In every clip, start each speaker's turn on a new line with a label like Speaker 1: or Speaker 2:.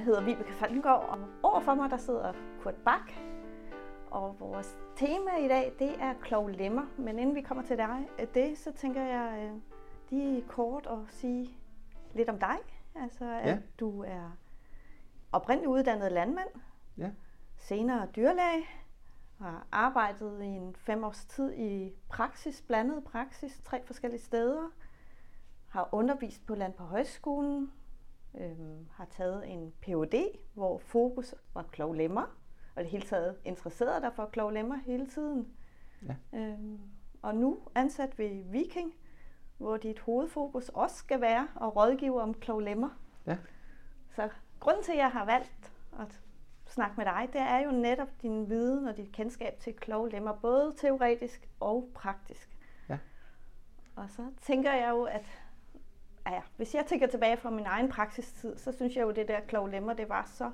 Speaker 1: hedder Vibeke Falkengård, og overfor mig der sidder Kurt Bak. Og vores tema i dag, det er klovlemmer. Men inden vi kommer til dig, øh, det, så tænker jeg øh, lige kort at sige lidt om dig. Altså, at
Speaker 2: Ja.
Speaker 1: du er oprindeligt uddannet landmand,
Speaker 2: Ja.
Speaker 1: senere dyrlæge, og har arbejdet i en fem års tid i praksis, blandet praksis, tre forskellige steder. Har undervist på Land på Højskolen, øhm, har taget en Ph.D., hvor fokus var klovlemmer, og det hele taget interesseret dig for klovlemmer hele tiden.
Speaker 2: Ja.
Speaker 1: Øhm, og nu ansat ved Viking, hvor dit hovedfokus også skal være at rådgive om klovlemmer.
Speaker 2: Ja.
Speaker 1: Så grunden til, at jeg har valgt at snakke med dig, det er jo netop din viden og dit kendskab til klovlemmer, både teoretisk og praktisk.
Speaker 2: Ja.
Speaker 1: Og så tænker jeg jo, at ja, hvis jeg tænker tilbage fra min egen praksistid, så synes jeg jo, at det der klovlemmer, det var så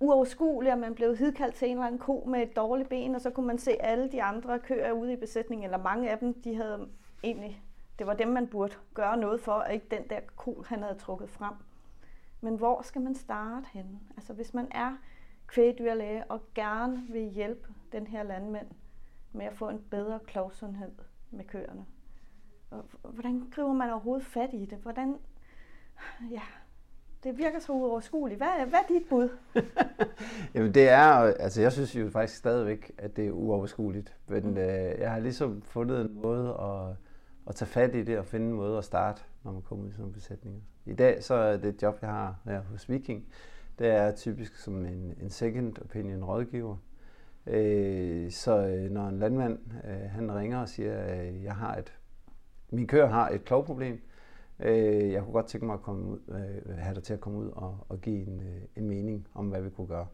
Speaker 1: uoverskueligt, at man blev hidkaldt til en eller anden ko med et dårligt ben, og så kunne man se alle de andre køer ude i besætningen, eller mange af dem, de havde egentlig, det var dem, man burde gøre noget for, og ikke den der ko, han havde trukket frem. Men hvor skal man starte henne? Altså hvis man er kvægdyrlæge og gerne vil hjælpe den her landmand med at få en bedre klovsundhed med køerne. Hvordan griber man overhovedet fat i det? Hvordan, ja, det virker så uoverskueligt. Hvad, er- hvad er dit bud?
Speaker 2: Jamen det er, altså jeg synes jo faktisk stadigvæk, at det er uoverskueligt. Men
Speaker 1: Mm.
Speaker 2: øh, jeg har ligesom fundet en måde at, at tage fat i det og finde en måde at starte, når man kommer i sådan nogle besætninger. I dag så er det job, jeg har her hos Viking, det er typisk som en, en second opinion rådgiver. Øh, så øh, når en landmand øh, han ringer og siger, at jeg har et, min kør har et klovproblem, øh, jeg kunne godt tænke mig at komme ud, øh, have dig til at komme ud og, og give en, øh, en mening om, hvad vi kunne gøre.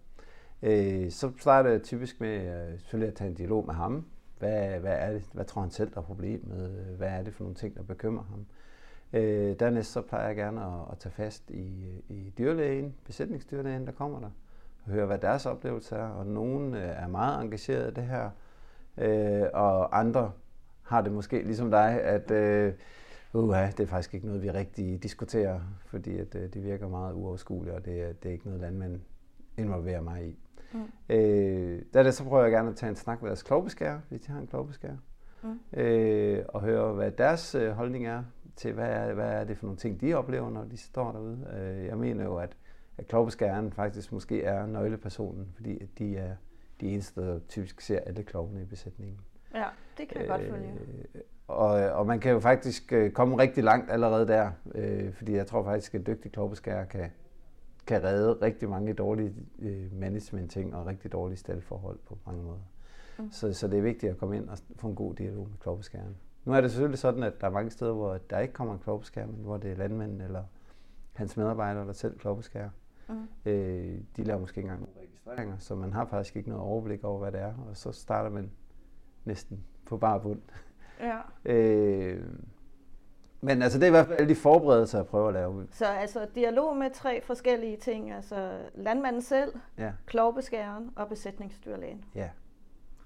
Speaker 2: Øh, så starter jeg typisk med øh, selvfølgelig at tage en dialog med ham. Hvad, hvad, er det, hvad tror han selv, der er problemet? Hvad er det for nogle ting, der bekymrer ham? Øh, dernæst så plejer jeg gerne at, at tage fast i, øh, i dyrlægen, besætningsdyrlægen, der kommer der, og høre, hvad deres oplevelse er. Og nogen øh, er meget engageret i det her, øh, og andre har det måske ligesom dig, at øh, uha, det er faktisk ikke noget, vi rigtig diskuterer, fordi at, øh, det virker meget uoverskueligt, og det, er- det er ikke noget, landmænd involverer mig i.
Speaker 1: Mm.
Speaker 2: Øh, der er det, så prøver jeg gerne at tage en snak med deres klovbeskærer, hvis de har en klovbeskærer,
Speaker 1: Mm.
Speaker 2: øh, og høre, hvad deres øh, holdning er til, hvad er, hvad er det for nogle ting, de oplever, når de står derude. Øh, jeg mener jo, at, at klovbeskæren faktisk måske er nøglepersonen, fordi at de er de eneste, der typisk ser alle klovene i besætningen.
Speaker 1: Ja, det kan jeg godt følge.
Speaker 2: Øh, og, og man kan jo faktisk øh, komme rigtig langt allerede der, øh, fordi jeg tror faktisk, at dygtige klovbeskærer kan, kan redde rigtig mange dårlige øh, management-ting og rigtig dårlige staldforhold på mange måder.
Speaker 1: Mm.
Speaker 2: Så, så det er vigtigt at komme ind og få en god dialog med klovbeskæren. Nu er det selvfølgelig sådan, at der er mange steder, hvor der ikke kommer en klovbeskærer, men hvor det er landmænd eller hans medarbejdere, der selv klovbeskærer.
Speaker 1: Mm.
Speaker 2: Øh, de laver måske ikke engang nogle registreringer, så man har faktisk ikke noget overblik over, hvad det er, og så starter man næsten på bare bund.
Speaker 1: Ja.
Speaker 2: Øh, men altså, det er i hvert fald alle de forberedelser, jeg prøver at lave.
Speaker 1: Så altså dialog med tre forskellige ting, altså landmanden selv,
Speaker 2: Ja,
Speaker 1: klovbeskæren og besætningsdyrlægen.
Speaker 2: ja.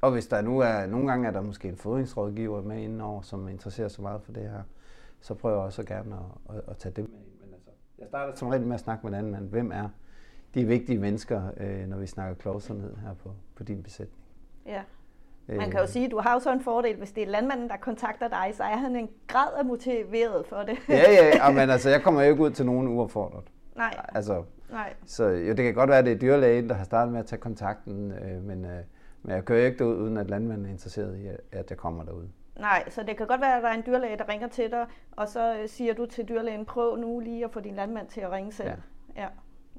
Speaker 2: Og hvis der nu er, nogle gange er der måske en fodringsrådgiver med indenover, som interesserer sig meget for det her, så prøver jeg også gerne at, at, at tage dem med. Men altså, jeg starter som regel med at snakke med en anden mand. Hvem er de vigtige mennesker, øh, når vi snakker klovsundhed her på, på din besætning?
Speaker 1: Ja.
Speaker 2: Øh,
Speaker 1: Man kan jo sige, at du har jo så en fordel, hvis det er landmanden, der kontakter dig, så er han en grad af motiveret for det.
Speaker 2: Ja, ja, men altså, jeg kommer jo ikke ud til nogen uopfordret.
Speaker 1: Nej,
Speaker 2: Altså,
Speaker 1: nej.
Speaker 2: Så jo, det kan godt være, at det er dyrlægen, der har startet med at tage kontakten, øh, men, øh, men jeg kører ikke derud, uden at landmanden er interesseret i, at- at jeg kommer derud.
Speaker 1: Nej, så det kan godt være, at der er en dyrlæge, der ringer til dig, og så øh, siger du til dyrlægen, prøv nu lige at få din landmand til at ringe selv.
Speaker 2: Ja.
Speaker 1: ja.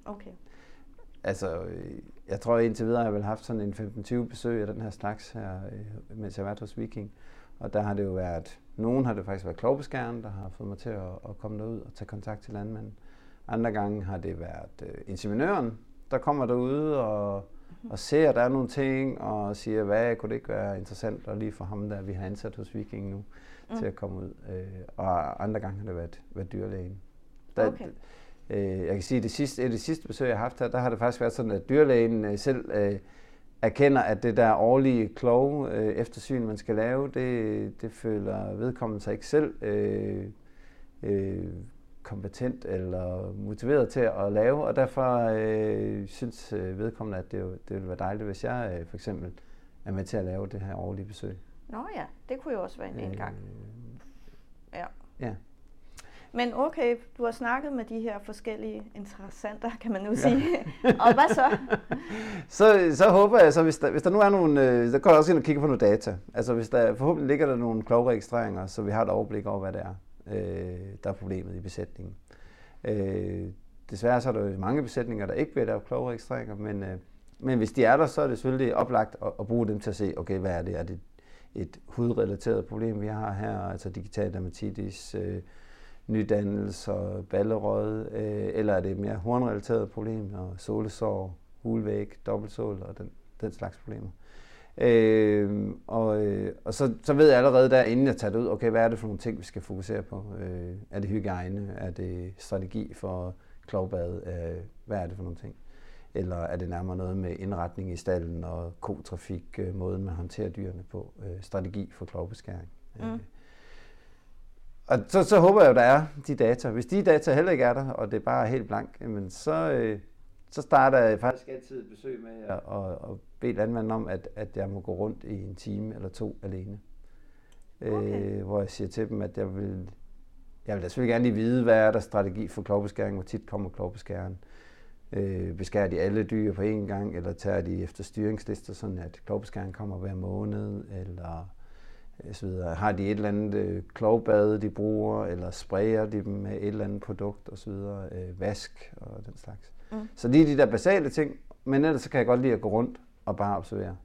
Speaker 1: Okay.
Speaker 2: Altså, øh, jeg tror indtil videre, at jeg har vel haft sådan en 15-20 besøg af den her slags her, øh, mens jeg har været hos Viking. Og der har det jo været, nogen har det faktisk været klovbeskæren, der har fået mig til at, at komme derud og tage kontakt til landmanden. Andre gange har det været øh, inseminøren, der kommer derude og, og ser, at der er nogle ting, og siger, hvad kunne det ikke være interessant at lige få ham, der vi har ansat hos Viking nu, mm. til at komme ud. Øh, og andre gange har det været, været dyrlægen. Der,
Speaker 1: Okay.
Speaker 2: Øh, jeg kan sige, at det sidste, et af de sidste besøg, jeg har haft her, der har det faktisk været sådan, at dyrlægen øh, selv øh, erkender, at det der årlige klog øh, eftersyn, man skal lave, det, det føler vedkommende sig ikke selv øh, øh, kompetent eller motiveret til at lave, og derfor øh, synes vedkommende, at det, jo, det ville være dejligt, hvis jeg øh, for eksempel er med til at lave det her årlige besøg.
Speaker 1: Nå ja, det kunne jo også være en øh, indgang. Ja.
Speaker 2: Ja.
Speaker 1: Men okay, du har snakket med de her forskellige interessenter, kan man nu sige. Ja. og hvad så?
Speaker 2: så? Så håber jeg, så hvis der, hvis der nu er nogle, øh, der går jeg også ind og kigger på nogle data. Altså hvis der forhåbentlig ligger der nogle klovregistreringer, så vi har et overblik over, hvad det er, øh, der er problemet i besætningen. Øh, desværre så er der jo mange besætninger, der ikke bliver lavet klovregistreringer, men, øh, men hvis de er der, så er det selvfølgelig oplagt at, at bruge dem til at se, okay, hvad er det? Er det et hudrelateret problem, vi har her, altså digital dermatitis, øh, nydannelser, ballerød, øh, eller er det mere hornrelateret problem, og solesår, hulvæg, dobbeltsål og den, den slags problemer. Øh, og øh, og så, så ved jeg allerede der, inden jeg tager det ud, okay, hvad er det for nogle ting, vi skal fokusere på? Øh, er det hygiejne? Er det strategi for klovbad? Øh, hvad er det for nogle ting? Eller er det nærmere noget med indretning i stallen og kotrafik, øh, måden man håndterer dyrene på, øh, strategi for klovbeskæring? Øh, mm. Øh, og så, så håber jeg jo, der er de data. Hvis de data heller ikke er der, og det er bare helt blank, jamen så, øh, så starter jeg faktisk altid et besøg med at, at, at bede landmanden om, at, at jeg må gå rundt i en time eller to alene. Okay. Øh, hvor jeg siger til dem, at jeg vil, jeg vil da selvfølgelig gerne lige vide, hvad er der strategi for klovbeskæring, hvor tit kommer klovbeskæren. Øh, beskærer de alle dyr på én gang, eller tager de efter styringslister, sådan at klovbeskæring kommer hver måned, eller så videre. Har de et eller andet øh, klovbad, de bruger, eller sprayer de dem med et eller andet produkt osv., øh, vask og den slags. Mm. Så lige de der basale ting, men ellers så kan jeg godt lide at gå rundt og bare observere.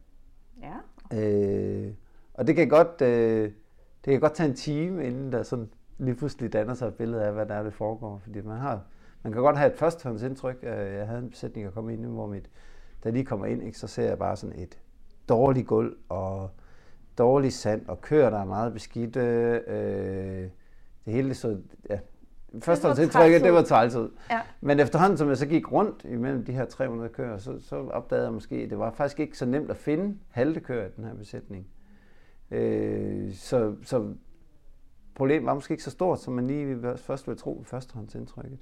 Speaker 1: Ja.
Speaker 2: Øh, og det kan godt, øh, det kan godt tage en time, inden der sådan lige pludselig danner sig et billede af, hvad der er, det foregår. Fordi man har, man kan godt have et førstehåndsindtryk. Øh, jeg havde en besætning, der kom ind, hvor mit, da de lige kommer ind, ikke, så ser jeg bare sådan et dårligt gulv og dårlig sand og køer, der er meget beskidte. Øh, det hele så, ja, Først og indtrykket, det var træls ud.
Speaker 1: Ja.
Speaker 2: Men efterhånden, som jeg så gik rundt imellem de her 300 køer, så, så opdagede jeg måske, at det var faktisk ikke så nemt at finde halte køer i den her besætning. Øh, så, så problemet var måske ikke så stort, som man lige først ville tro i førstehåndsindtrykket.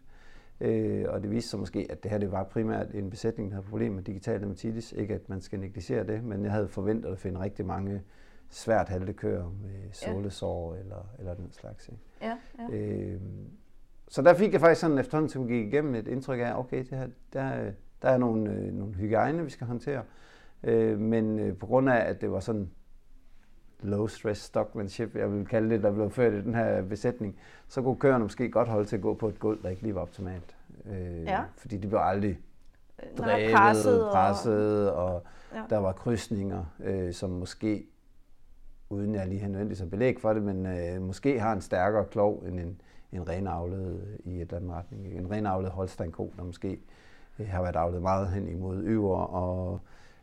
Speaker 2: Øh, og det viste sig måske, at det her det var primært en besætning, der havde problemer med digital dermatitis. Ikke at man skal negligere det, men jeg havde forventet at finde rigtig mange svært haltekøer med solesår ja. eller, eller den slags. Ikke?
Speaker 1: Ja, ja. Øh,
Speaker 2: så der fik jeg faktisk sådan efterhånden, som gik igennem et indtryk af, okay, det her, der, der er nogle, øh, nogle hygiejne, vi skal håndtere. Øh, men øh, på grund af, at det var sådan low stress stockmanship, jeg vil kalde det, der blev ført i den her besætning, så kunne køerne måske godt holde til at gå på et gulv, der ikke lige var optimalt.
Speaker 1: Øh, ja.
Speaker 2: Fordi de blev aldrig drevet, presset, presset og, og ja. der var krydsninger, øh, som måske uden jeg lige har nødvendigvis har belæg for det, men øh, måske har en stærkere klov end en, en renavlet i et eller andet retning. En renavlet holsteinko, der måske øh, har været avlet meget hen imod øver og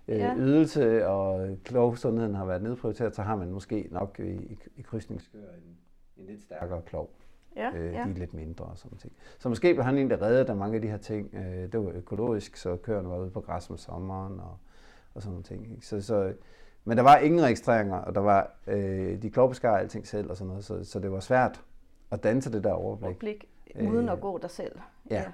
Speaker 2: øh, ja. ydelse, og klovsundheden har været nedprioriteret, så har man måske nok i, i, i krydsningskør en, en lidt stærkere klov.
Speaker 1: Ja, øh,
Speaker 2: ja. De er lidt mindre og sådan ting. Så måske blev han en, der reddede der mange af de her ting. Øh, det var økologisk, så køerne var ude på græs om sommeren og, og sådan nogle ting. Ikke? Så, så men der var ingen registreringer, og der var, øh, de klovbeskar alting selv og sådan noget, så, så det var svært at danse det der overblik.
Speaker 1: Overblik, uden øh, at gå der selv.
Speaker 2: Ja. ja.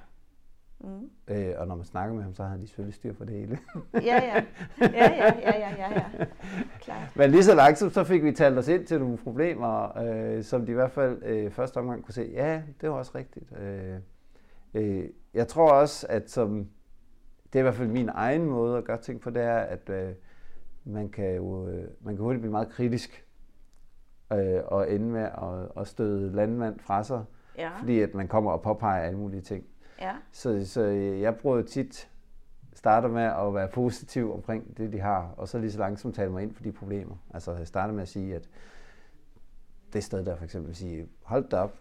Speaker 2: Mm. Øh, og når man snakker med ham, så har han de selvfølgelig styr for det hele.
Speaker 1: ja, ja. Ja, ja, ja, ja, ja, ja.
Speaker 2: Klart. Men lige så langsomt, så fik vi talt os ind til nogle problemer, øh, som de i hvert fald øh, første omgang kunne se, ja, det var også rigtigt. Øh, øh, jeg tror også, at som, det er i hvert fald min egen måde at gøre ting på, det er, at øh, man kan jo øh, man kan hurtigt blive meget kritisk øh, og ende med at, at støde landmand fra sig,
Speaker 1: ja.
Speaker 2: fordi at man kommer og påpeger alle mulige ting.
Speaker 1: Ja.
Speaker 2: Så, så jeg prøver tit starter med at være positiv omkring det, de har, og så lige så langsomt tale mig ind for de problemer. Altså jeg starter med at sige, at det sted der for eksempel sige, hold da op.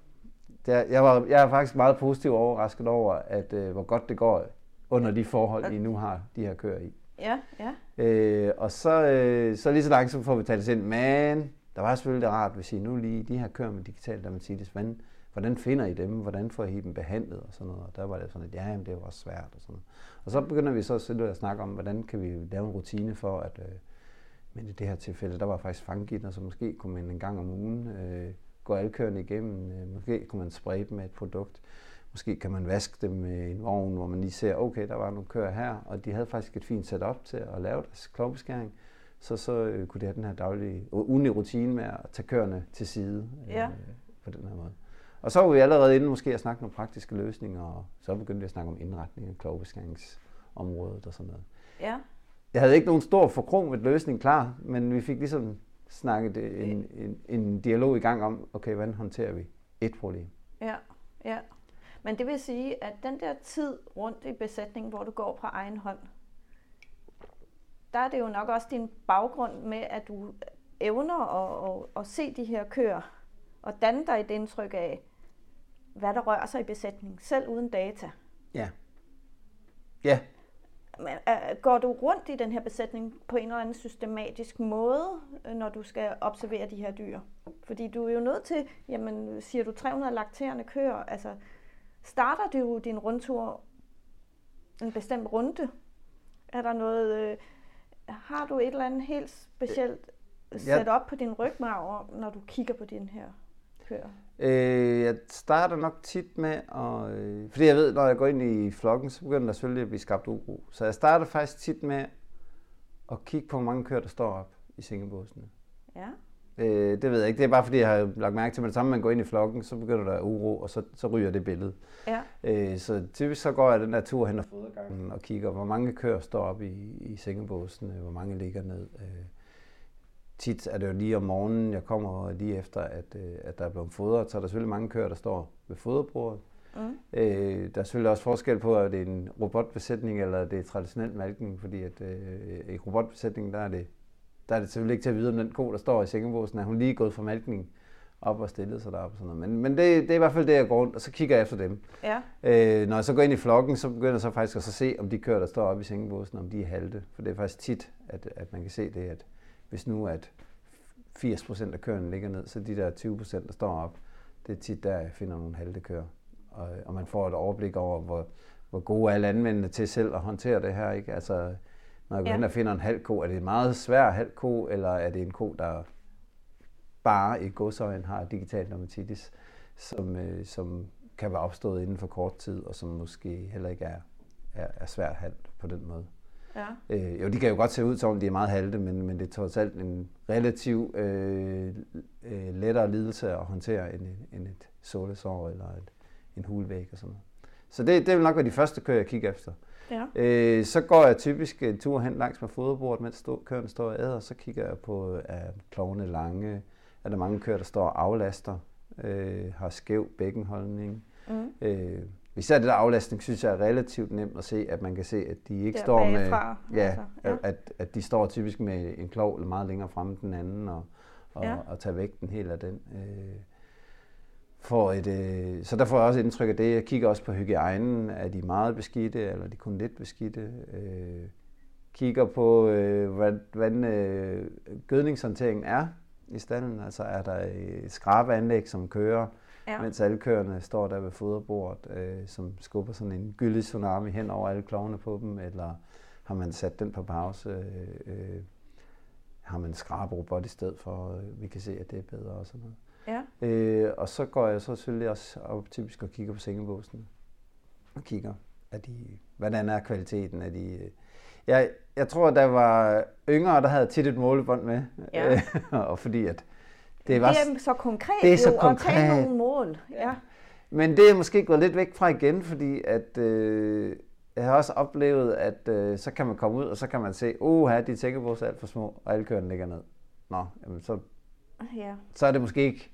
Speaker 2: Der, jeg, var, jeg er faktisk meget positiv overrasket over, at øh, hvor godt det går under de forhold, I nu har de her kører i.
Speaker 1: Ja, ja.
Speaker 2: Øh, og så, øh, så lige så langsomt får vi talt ind, men der var selvfølgelig det rart, hvis I nu lige, de her kører med digital dermatitis, hvordan, hvordan finder I dem, hvordan får I dem behandlet og sådan noget. Og der var det sådan, at ja, jamen, det var også svært og sådan noget. Og så begynder vi så at snakke om, hvordan kan vi lave en rutine for, at øh, men i det her tilfælde, der var faktisk fanggitter, så måske kunne man en gang om ugen øh, gå alle køerne igennem. Øh, måske kunne man spraye dem med et produkt. Måske kan man vaske dem med en vogn, hvor man lige ser, okay, der var nogle køer her, og de havde faktisk et fint setup til at lave deres klovbeskæring. Så, så øh, kunne de have den her daglige, ugenlige rutine med at tage køerne til side
Speaker 1: Ja.
Speaker 2: øh, på den her måde. Og så var vi allerede inde måske at snakke nogle praktiske løsninger, og så begyndte vi at snakke om indretning af klovbeskæringsområdet og sådan noget.
Speaker 1: Ja.
Speaker 2: Jeg havde ikke nogen stor forkromet løsning klar, men vi fik ligesom snakket en, en, en dialog i gang om, okay, hvordan håndterer vi et problem?
Speaker 1: Ja, ja. Men det vil sige, at den der tid rundt i besætningen, hvor du går på egen hånd, der er det jo nok også din baggrund med, at du evner at, at, at se de her køer, og danne dig et indtryk af, hvad der rører sig i besætningen, selv uden data.
Speaker 2: Ja. Ja,
Speaker 1: Men øh, går du rundt i den her besætning på en eller anden systematisk måde, øh, når du skal observere de her dyr? Fordi du er jo nødt til, jamen siger du 300 lakterende køer, altså starter du din rundtur en bestemt runde? Er der noget, øh, har du et eller andet helt specielt sat op på din rygmarv, når du kigger på din her køer?
Speaker 2: Øh, jeg starter nok tit med at... Øh, fordi jeg ved, når jeg går ind i flokken, så begynder der selvfølgelig at blive skabt uro. Så jeg starter faktisk tit med at kigge på, hvor mange køer, der står op i sengebåsene.
Speaker 1: Ja,
Speaker 2: Øh, det ved jeg ikke. Det er bare fordi, jeg har lagt mærke til, at med det samme, man går ind i flokken, så begynder der uro, og så, så ryger det billede.
Speaker 1: ja,
Speaker 2: Øh, så typisk så går jeg den der tur hen ad fodergangen og kigger, hvor mange køer står op i, i sengebåsene, hvor mange ligger ned. Øh, tit er det jo lige om morgenen, jeg kommer lige efter, at, øh, at der er blevet fodret, så er der selvfølgelig mange køer, der står ved foderbordet.
Speaker 1: Mm.
Speaker 2: Øh, der er selvfølgelig også forskel på, at det er en robotbesætning eller det er traditionel malkning, fordi at, øh, i robotbesætningen, der er, det, der er det selvfølgelig ikke til at vide, om den ko, der står i sengebåsen, er hun lige gået fra malkning op og stillet sig derop og sådan noget. Men, men det, det er i hvert fald det, jeg går rundt, og så kigger jeg efter dem.
Speaker 1: ja,
Speaker 2: Øh, når jeg så går ind i flokken, så begynder jeg så faktisk at se, om de køer, der står oppe i sengebåsen, om de er halte. For det er faktisk tit, at, at man kan se det, at hvis nu at 80% af køerne ligger ned, så de der 20%, der står op, det er tit der, jeg finder nogle halte køer. Og, og man får et overblik over, hvor, hvor gode er landmændene til selv at håndtere det her. Ikke? Altså, når jeg går
Speaker 1: Ja.
Speaker 2: hen og finder en halv ko, er det en meget svær halv ko, eller er det en ko, der bare i godsøjen har digital dermatitis, som, øh, som kan være opstået inden for kort tid, og som måske heller ikke er, er, er svært halt på den måde.
Speaker 1: ja,
Speaker 2: Øh, jo, de kan jo godt se ud som om, de er meget halte, men, men det er trods alt en relativ øh, øh, lettere lidelse at håndtere end, end et sålesår eller et, en hulvæg og sådan noget. Så det, det vil nok være de første køer, jeg kigger efter.
Speaker 1: Ja,
Speaker 2: Øh, så går jeg typisk en tur hen langs med foderbordet, mens stå, køerne står og æder, så kigger jeg på, er klovene lange, er der mange køer, der står og aflaster, øh, har skæv bækkenholdning.
Speaker 1: mm.
Speaker 2: Øh, især det der aflastning, synes jeg er relativt nemt at se, at man kan se, at de ikke
Speaker 1: Der
Speaker 2: står med...
Speaker 1: bagfra,
Speaker 2: Ja,
Speaker 1: altså, ja.
Speaker 2: At, at de står typisk med en klov meget længere fremme end den anden, og, og,
Speaker 1: ja.
Speaker 2: og tager vægten helt af den. Øh, for et, øh, så der får jeg også indtryk af det. Jeg kigger også på hygiejnen. Er de meget beskidte, eller er de kun lidt beskidte? Øh, kigger på, øh, hvordan, øh, gødningshåndteringen er i stallen. Altså er der et skrabeanlæg, som kører,
Speaker 1: ja.
Speaker 2: mens alle køerne står der ved foderbordet, øh, som skubber sådan en gyldig tsunami hen over alle klovene på dem, eller har man sat den på pause? Øh, øh, har man skraberobot i stedet for, øh, vi kan se, at det er bedre og sådan noget.
Speaker 1: Ja.
Speaker 2: Øh, og så går jeg så selvfølgelig også op typisk og kigger på sengebåsene. Og kigger, er de, hvordan er kvaliteten af de... øh, Jeg, jeg tror, der var yngre, der havde tit et målebånd med.
Speaker 1: Ja.
Speaker 2: og fordi at det var...
Speaker 1: det er så konkret,
Speaker 2: det er så
Speaker 1: jo, at tage
Speaker 2: konkret.
Speaker 1: nogle mål. Ja.
Speaker 2: Men det er måske gået lidt væk fra igen, fordi at, øh, jeg har også oplevet, at øh, så kan man komme ud, og så kan man se, uh, de tænkebås er alt for små, og alle køerne ligger ned. Nå, jamen så,
Speaker 1: ja.
Speaker 2: så er det måske ikke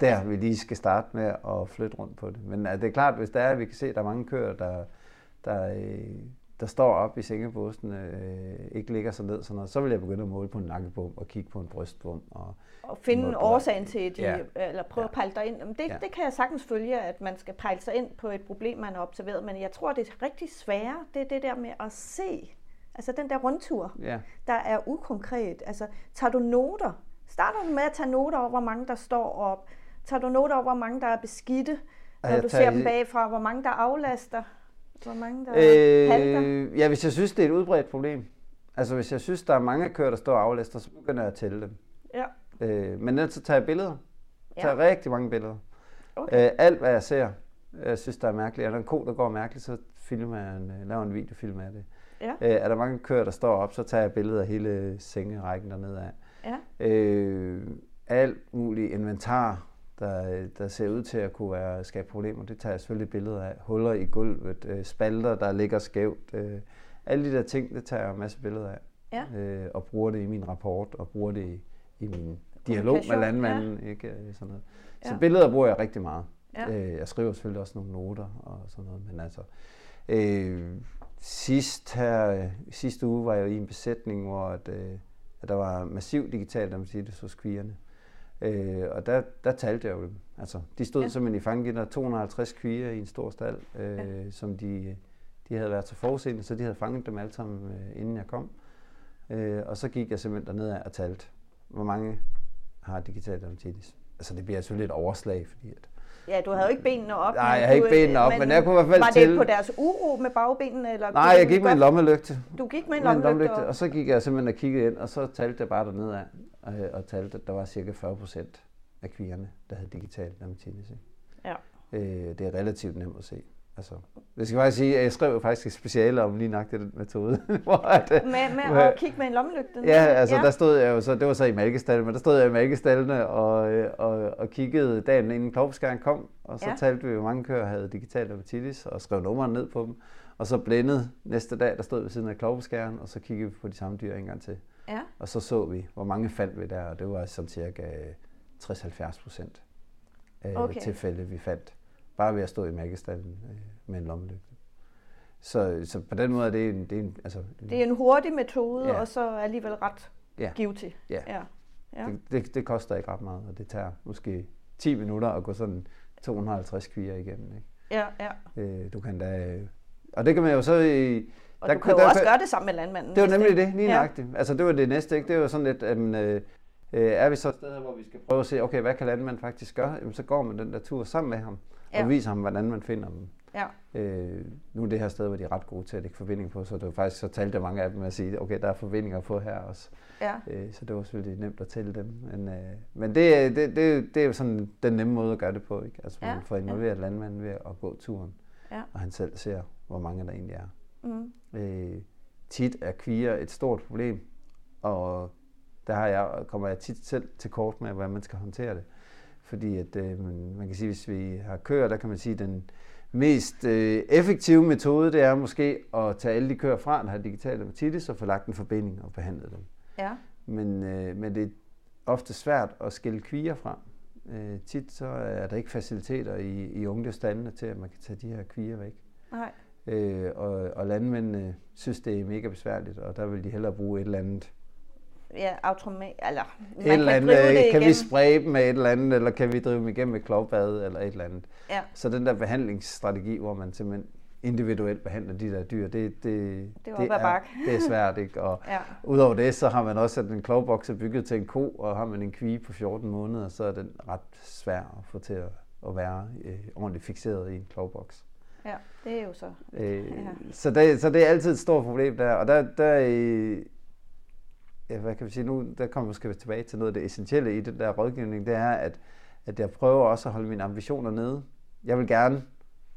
Speaker 2: der, vi lige skal starte med at flytte rundt på det. Men øh, det er klart, hvis der er, at vi kan se, at der er mange køer, der, der, øh, der står op i sengebåsen, øh, ikke ligger så ned, sådan noget, så vil jeg begynde at måle på en nakkebom og kigge på en brystbom. Og,
Speaker 1: Og finde årsagen til, de,
Speaker 2: Ja.
Speaker 1: eller prøve at pejle dig ind. Jamen, det,
Speaker 2: Ja.
Speaker 1: det kan jeg sagtens følge, at man skal pejle sig ind på et problem, man har observeret. Men jeg tror, det er rigtig svære, det er det der med at se. Altså den der rundtur,
Speaker 2: ja,
Speaker 1: der er ukonkret. Altså, tager du noter? Starter du med at tage noter over, hvor mange der står op? Tager du noter over, hvor mange der er beskidte? Når
Speaker 2: jeg
Speaker 1: du ser dem bagfra, hvor mange der aflaster? Hvor mange der øh, halter?
Speaker 2: ja, hvis jeg synes, det er et udbredt problem. Altså hvis jeg synes, der er mange køer, der står og aflaster, så begynder jeg at tælle dem.
Speaker 1: Ja.
Speaker 2: Øh, men ellers så tager jeg billeder. Jeg tager
Speaker 1: Ja.
Speaker 2: rigtig mange billeder.
Speaker 1: Okay.
Speaker 2: Øh, alt, hvad jeg ser, jeg synes, der er mærkeligt. Er der en ko, der går mærkeligt, så filmer jeg en, øh, laver en videofilm af det.
Speaker 1: Ja.
Speaker 2: Øh, er der mange køer, der står op, så tager jeg billeder af hele sengerækken dernede af.
Speaker 1: Ja.
Speaker 2: Øh, alt muligt inventar, der, der ser ud til at kunne være, skabe problemer, det tager jeg selvfølgelig billeder af. Huller i gulvet, øh, spalter, der ligger skævt. Øh, alle de der ting, det tager jeg en masse billeder af.
Speaker 1: Ja.
Speaker 2: Øh, og bruger det i min rapport, og bruger det i, i min dialog med landmanden. Ja. Ikke? Øh, Sådan noget. Så
Speaker 1: Ja.
Speaker 2: billeder bruger jeg rigtig meget.
Speaker 1: Ja.
Speaker 2: Øh, jeg skriver selvfølgelig også nogle noter og sådan noget, men altså... Øh, sidst her, sidste uge var jeg i en besætning, hvor at, øh, at der var massiv digital dermatitis hos kvierne. Øh, og der, der talte jeg jo dem. Altså, de stod
Speaker 1: Ja.
Speaker 2: simpelthen i fangegitter, 250 kvier i en stor stald, øh, ja. som de, de havde været så forudseende, så de havde fanget dem alle sammen, øh, inden jeg kom. Øh, og så gik jeg simpelthen derned og talte, hvor mange har digital dermatitis. Altså det bliver selvfølgelig et overslag, fordi at,
Speaker 1: Ja, du havde jo ikke benene op.
Speaker 2: Nej,
Speaker 1: men
Speaker 2: jeg havde ikke benene op, men jeg kunne i hvert fald
Speaker 1: Var det på deres uro med bagbenene? Eller
Speaker 2: Nej, jeg gik med en lommelygte.
Speaker 1: Du gik med en
Speaker 2: Med en
Speaker 1: lommelygte?
Speaker 2: lommelygte,
Speaker 1: og-
Speaker 2: og så gik jeg simpelthen og kiggede ind, og så talte jeg bare dernede af, og, og talte, at der var cirka 40 procent af kvigerne, der havde digital dermatitis. ikke?
Speaker 1: Ja.
Speaker 2: Øh, det er relativt nemt at se. Altså, jeg skal faktisk sige, at jeg skrev faktisk et speciale om lige nok den metode. hvor at, øh,
Speaker 1: Med, med
Speaker 2: hvor-
Speaker 1: at kigge med en lommelygte?
Speaker 2: Ja, altså ja. der stod jeg jo så, det var så i mælkestallen, men der stod jeg i mælkestallene og, øh, og, og kiggede dagen inden klovskæren kom, og så
Speaker 1: Ja.
Speaker 2: talte vi, hvor mange køer havde digital dermatitis, og skrev nummerne ned på dem. Og så blændet næste dag, der stod ved siden af klovskæren, og så kiggede vi på de samme dyr en gang til.
Speaker 1: Ja.
Speaker 2: Og så så vi, hvor mange fandt vi der, og det var sådan cirka 60-70 procent af
Speaker 1: Okay.
Speaker 2: tilfælde, vi fandt. Bare ved at stå i mælkestallen øh, med en lommelygte. Så, så på den måde er det en, det er en, altså, en,
Speaker 1: Det er en hurtig metode,
Speaker 2: Ja.
Speaker 1: og så alligevel ret
Speaker 2: Ja.
Speaker 1: givtig.
Speaker 2: Ja.
Speaker 1: ja. Ja.
Speaker 2: Det, det, det koster ikke ret meget, og det tager måske 10 minutter at gå sådan 250 kvier igennem. Ikke?
Speaker 1: ja, ja.
Speaker 2: Øh, du kan da, og det kan man jo så... I,
Speaker 1: Og du kan jo også gøre det sammen med landmanden.
Speaker 2: Det var nemlig det, lige
Speaker 1: Ja.
Speaker 2: nøjagtigt. Altså det var det næste, ikke? Det var sådan lidt, um, øh, er vi så et sted, her, hvor vi skal prøve at se, okay, hvad kan landmanden faktisk gøre? Jamen, så går man den der tur sammen med ham,
Speaker 1: Ja.
Speaker 2: og viser ham, hvordan man finder dem.
Speaker 1: Ja.
Speaker 2: Øh, nu er det her sted, hvor de er ret gode til at lægge forbinding på, så det var faktisk, så talte mange af dem at sige, okay, der er forbindinger på her også.
Speaker 1: Ja.
Speaker 2: Øh, så det var selvfølgelig nemt at tælle dem. Men, øh, men det, er- det, det, det er jo sådan den nemme måde at gøre det på, ikke? Altså
Speaker 1: Ja,
Speaker 2: man får involveret landmanden ved at gå turen,
Speaker 1: Ja.
Speaker 2: og han selv ser, hvor mange der egentlig er.
Speaker 1: Mm.
Speaker 2: Øh, tit er kvier et stort problem, og der har jeg, kommer jeg tit selv til kort med, hvordan man skal håndtere det. Fordi at, øh, man, man kan sige, hvis vi har køer, der kan man sige, at den mest øh, effektive metode, det er måske at tage alle de køer fra, der har digital dermatitis, og få lagt en forbinding og behandle dem.
Speaker 1: Ja.
Speaker 2: Men, øh, men det er ofte svært at skille kvier fra. Øh, tit så er der ikke faciliteter i, i ungdyrstandene til, at man kan tage de her kvier væk.
Speaker 1: Nej.
Speaker 2: Øh, og, og landmændene synes, det er mega besværligt, og der vil de hellere bruge et eller andet.
Speaker 1: Ja, automat, eller man
Speaker 2: et eller
Speaker 1: kan
Speaker 2: andet
Speaker 1: drive
Speaker 2: øh,
Speaker 1: det
Speaker 2: kan vi spraye dem med et eller andet, eller kan vi drive dem igennem med klovbad, eller et eller andet.
Speaker 1: Ja.
Speaker 2: Så den der behandlingsstrategi, hvor man simpelthen individuelt behandler de der dyr, det, det,
Speaker 1: Det er ad
Speaker 2: er, det er svært. Ikke? Og
Speaker 1: Ja.
Speaker 2: udover det, så har man også sat en klovboks er bygget til en ko, og har man en kvige på 14 måneder, så er den ret svær at få til at, at være øh, ordentligt fixeret i en klovboks.
Speaker 1: Ja, det er jo så.
Speaker 2: Øh,
Speaker 1: Ja.
Speaker 2: så, det, så det er altid et stort problem der. Og der, der øh, ja, hvad kan vi sige nu, der kommer vi tilbage til noget af det essentielle i den der rådgivning, det er, at, at jeg prøver også at holde mine ambitioner nede. Jeg vil gerne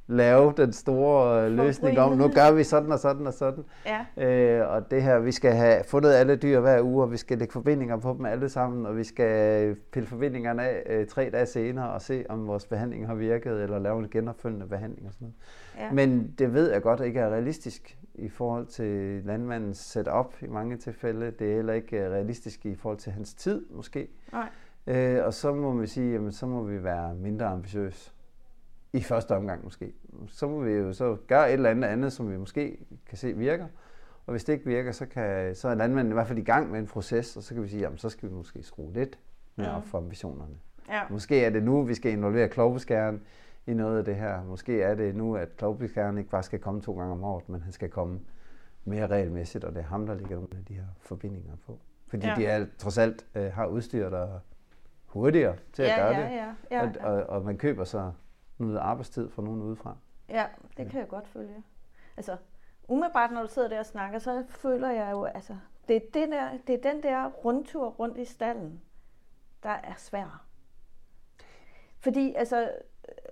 Speaker 2: lave den store øh, løsning om, nu gør vi sådan og sådan og sådan.
Speaker 1: Ja.
Speaker 2: Øh, og det her, vi skal have fundet alle dyr hver uge, og vi skal lægge forbindinger på dem alle sammen, og vi skal pille forbindingerne af øh, tre dage senere og se, om vores behandling har virket, eller lave en genopfølgende behandling og sådan noget.
Speaker 1: Ja.
Speaker 2: Men det ved jeg godt ikke er realistisk i forhold til landmandens setup i mange tilfælde. Det er heller ikke øh, realistisk i forhold til hans tid, måske.
Speaker 1: Nej.
Speaker 2: Øh, og så må vi sige, jamen, så må vi være mindre ambitiøse. I første omgang måske. Så må vi jo så gøre et eller andet andet, som vi måske kan se virker. Og hvis det ikke virker, så, kan, så er landmanden i hvert fald i gang med en proces, og så kan vi sige, jamen så skal vi måske skrue lidt mere op for ambitionerne.
Speaker 1: Ja.
Speaker 2: Måske er det nu, vi skal involvere klovbeskæren i noget af det her. Måske er det nu, at klovbeskæren ikke bare skal komme to gange om året, men han skal komme mere regelmæssigt, og det er ham, der ligger nogle af de her forbindinger på. Fordi
Speaker 1: Ja.
Speaker 2: de er, trods alt øh, har udstyr, der er hurtigere til at
Speaker 1: Ja,
Speaker 2: gøre
Speaker 1: ja,
Speaker 2: det.
Speaker 1: ja, ja,
Speaker 2: og,
Speaker 1: ja.
Speaker 2: og, og man køber så noget arbejdstid fra nogen udefra.
Speaker 1: Ja, det kan jeg godt følge. Altså, umiddelbart når du sidder der og snakker, så føler jeg jo, altså, det er, det der, det er den der rundtur rundt i stallen, der er svær. Fordi, altså,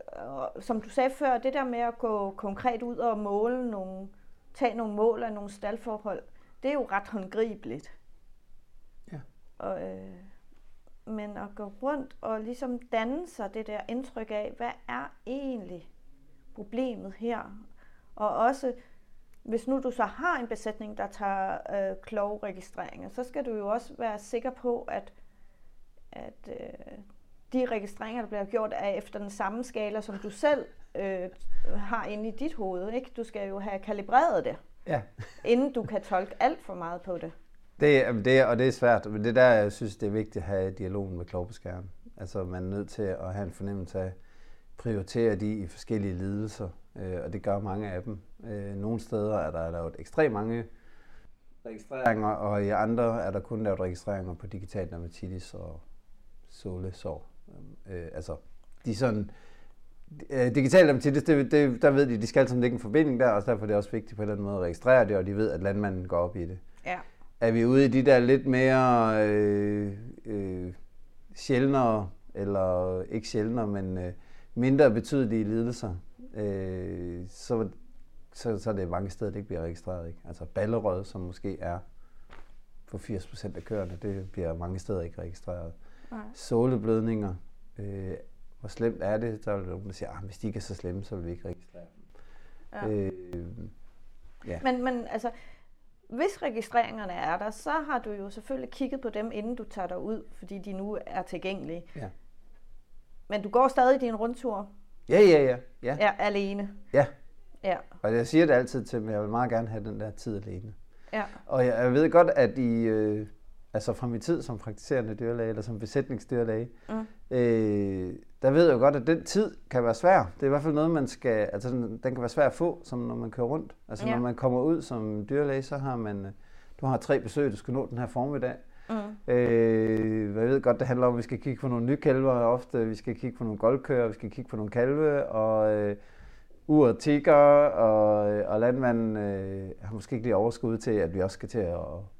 Speaker 1: og som du sagde før, det der med at gå konkret ud og måle nogle, tage nogle mål af nogle staldforhold, det er jo ret håndgribeligt.
Speaker 2: Ja.
Speaker 1: Og, øh, men at gå rundt og ligesom danne sig det der indtryk af, hvad er egentlig problemet her? Og også, hvis nu du så har en besætning, der tager øh, klovregistreringer, så skal du jo også være sikker på, at, at øh, de registreringer, der bliver gjort, er efter den samme skala, som du selv øh, har inde i dit hoved. Ikke? Du skal jo have kalibreret det,
Speaker 2: Ja.
Speaker 1: inden du kan tolke alt for meget på det.
Speaker 2: Det, det, og det er svært, men det er der, jeg synes, det er vigtigt at have dialogen med klogbeskæren. Altså, man er nødt til at have en fornemmelse af, prioritere de i forskellige lidelser, øh, og det gør mange af dem. Øh, nogle steder er der lavet ekstremt mange registreringer, og i andre er der kun lavet registreringer på digital dermatitis og sålesår. Øh, altså, de sådan, øh, digital dermatitis, det, det, der ved de, de skal altid lægge en forbinding der, og derfor er det også vigtigt på en eller anden måde at registrere det, og de ved, at landmanden går op i det
Speaker 1: Ja
Speaker 2: er vi ude i de der lidt mere øh, øh, sjældnere, eller ikke sjældnere, men øh, mindre betydelige lidelser, øh, så, så, så er det mange steder, det ikke bliver registreret. Ikke? Altså ballerød, som måske er for 80% af køerne, det bliver mange steder ikke registreret.
Speaker 1: Nej.
Speaker 2: Såleblødninger, øh, hvor slemt er det? Der er nogen, der siger, at hvis de ikke er så slemme, så vil vi ikke registrere dem.
Speaker 1: Ja.
Speaker 2: Øh, ja.
Speaker 1: Men, men altså, hvis registreringerne er der, så har du jo selvfølgelig kigget på dem, inden du tager dig ud, fordi de nu er tilgængelige.
Speaker 2: Ja.
Speaker 1: Men du går stadig din rundtur
Speaker 2: ja, ja, ja, ja,
Speaker 1: ja, alene.
Speaker 2: ja.
Speaker 1: Ja,
Speaker 2: Og jeg siger det altid til dem, jeg vil meget gerne have den der tid alene.
Speaker 1: ja,
Speaker 2: Og jeg, jeg ved godt, at i, øh, altså fra min tid som praktiserende dyrlæge, eller som besætningsdyrlæge,
Speaker 1: Mm.
Speaker 2: øh, der ved jeg jo godt, at den tid kan være svær. Det er i hvert fald noget, man skal, altså den, den kan være svær at få, som når man kører rundt. Altså
Speaker 1: Ja.
Speaker 2: når man kommer ud som dyrlæge, så har man, øh, du har tre besøg, du skal nå den her formiddag.
Speaker 1: mm.
Speaker 2: Øh, jeg ved godt, det handler om, at vi skal kigge på nogle nye kalver ofte, vi skal kigge på nogle goldkøer, vi skal kigge på nogle kalve, og øh, uret tigger, og, øh, og landmanden øh, har måske ikke lige overskud til, at vi også skal til at,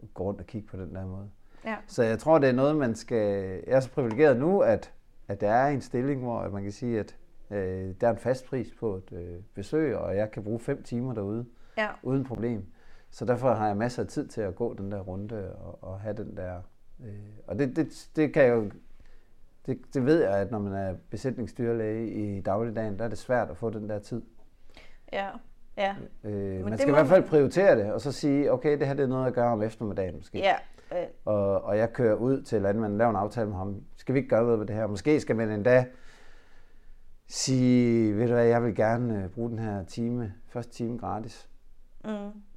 Speaker 2: at gå rundt og kigge på den der måde.
Speaker 1: ja,
Speaker 2: Så jeg tror, det er noget, man skal... Jeg er så privilegeret nu, at, at der er en stilling, hvor man kan sige, at øh, der er en fast pris på et øh, besøg, og jeg kan bruge fem timer derude
Speaker 1: ja,
Speaker 2: uden problem. Så derfor har jeg masser af tid til at gå den der runde og, og have den der... Øh, og det, det, det kan jeg jo... Det, det ved jeg, at når man er besætningsdyrlæge i dagligdagen, der er det svært at få den der tid.
Speaker 1: ja, ja,
Speaker 2: Øh, man skal i hvert fald prioritere det, og så sige, okay, det her det er noget at gøre om eftermiddagen måske.
Speaker 1: ja,
Speaker 2: Og, og jeg kører ud til landmanden, laver en aftale med ham. Skal vi ikke gøre noget ved det her? Måske skal man endda sige, ved du hvad, jeg vil gerne øh, bruge den her time, første time gratis.
Speaker 1: mm,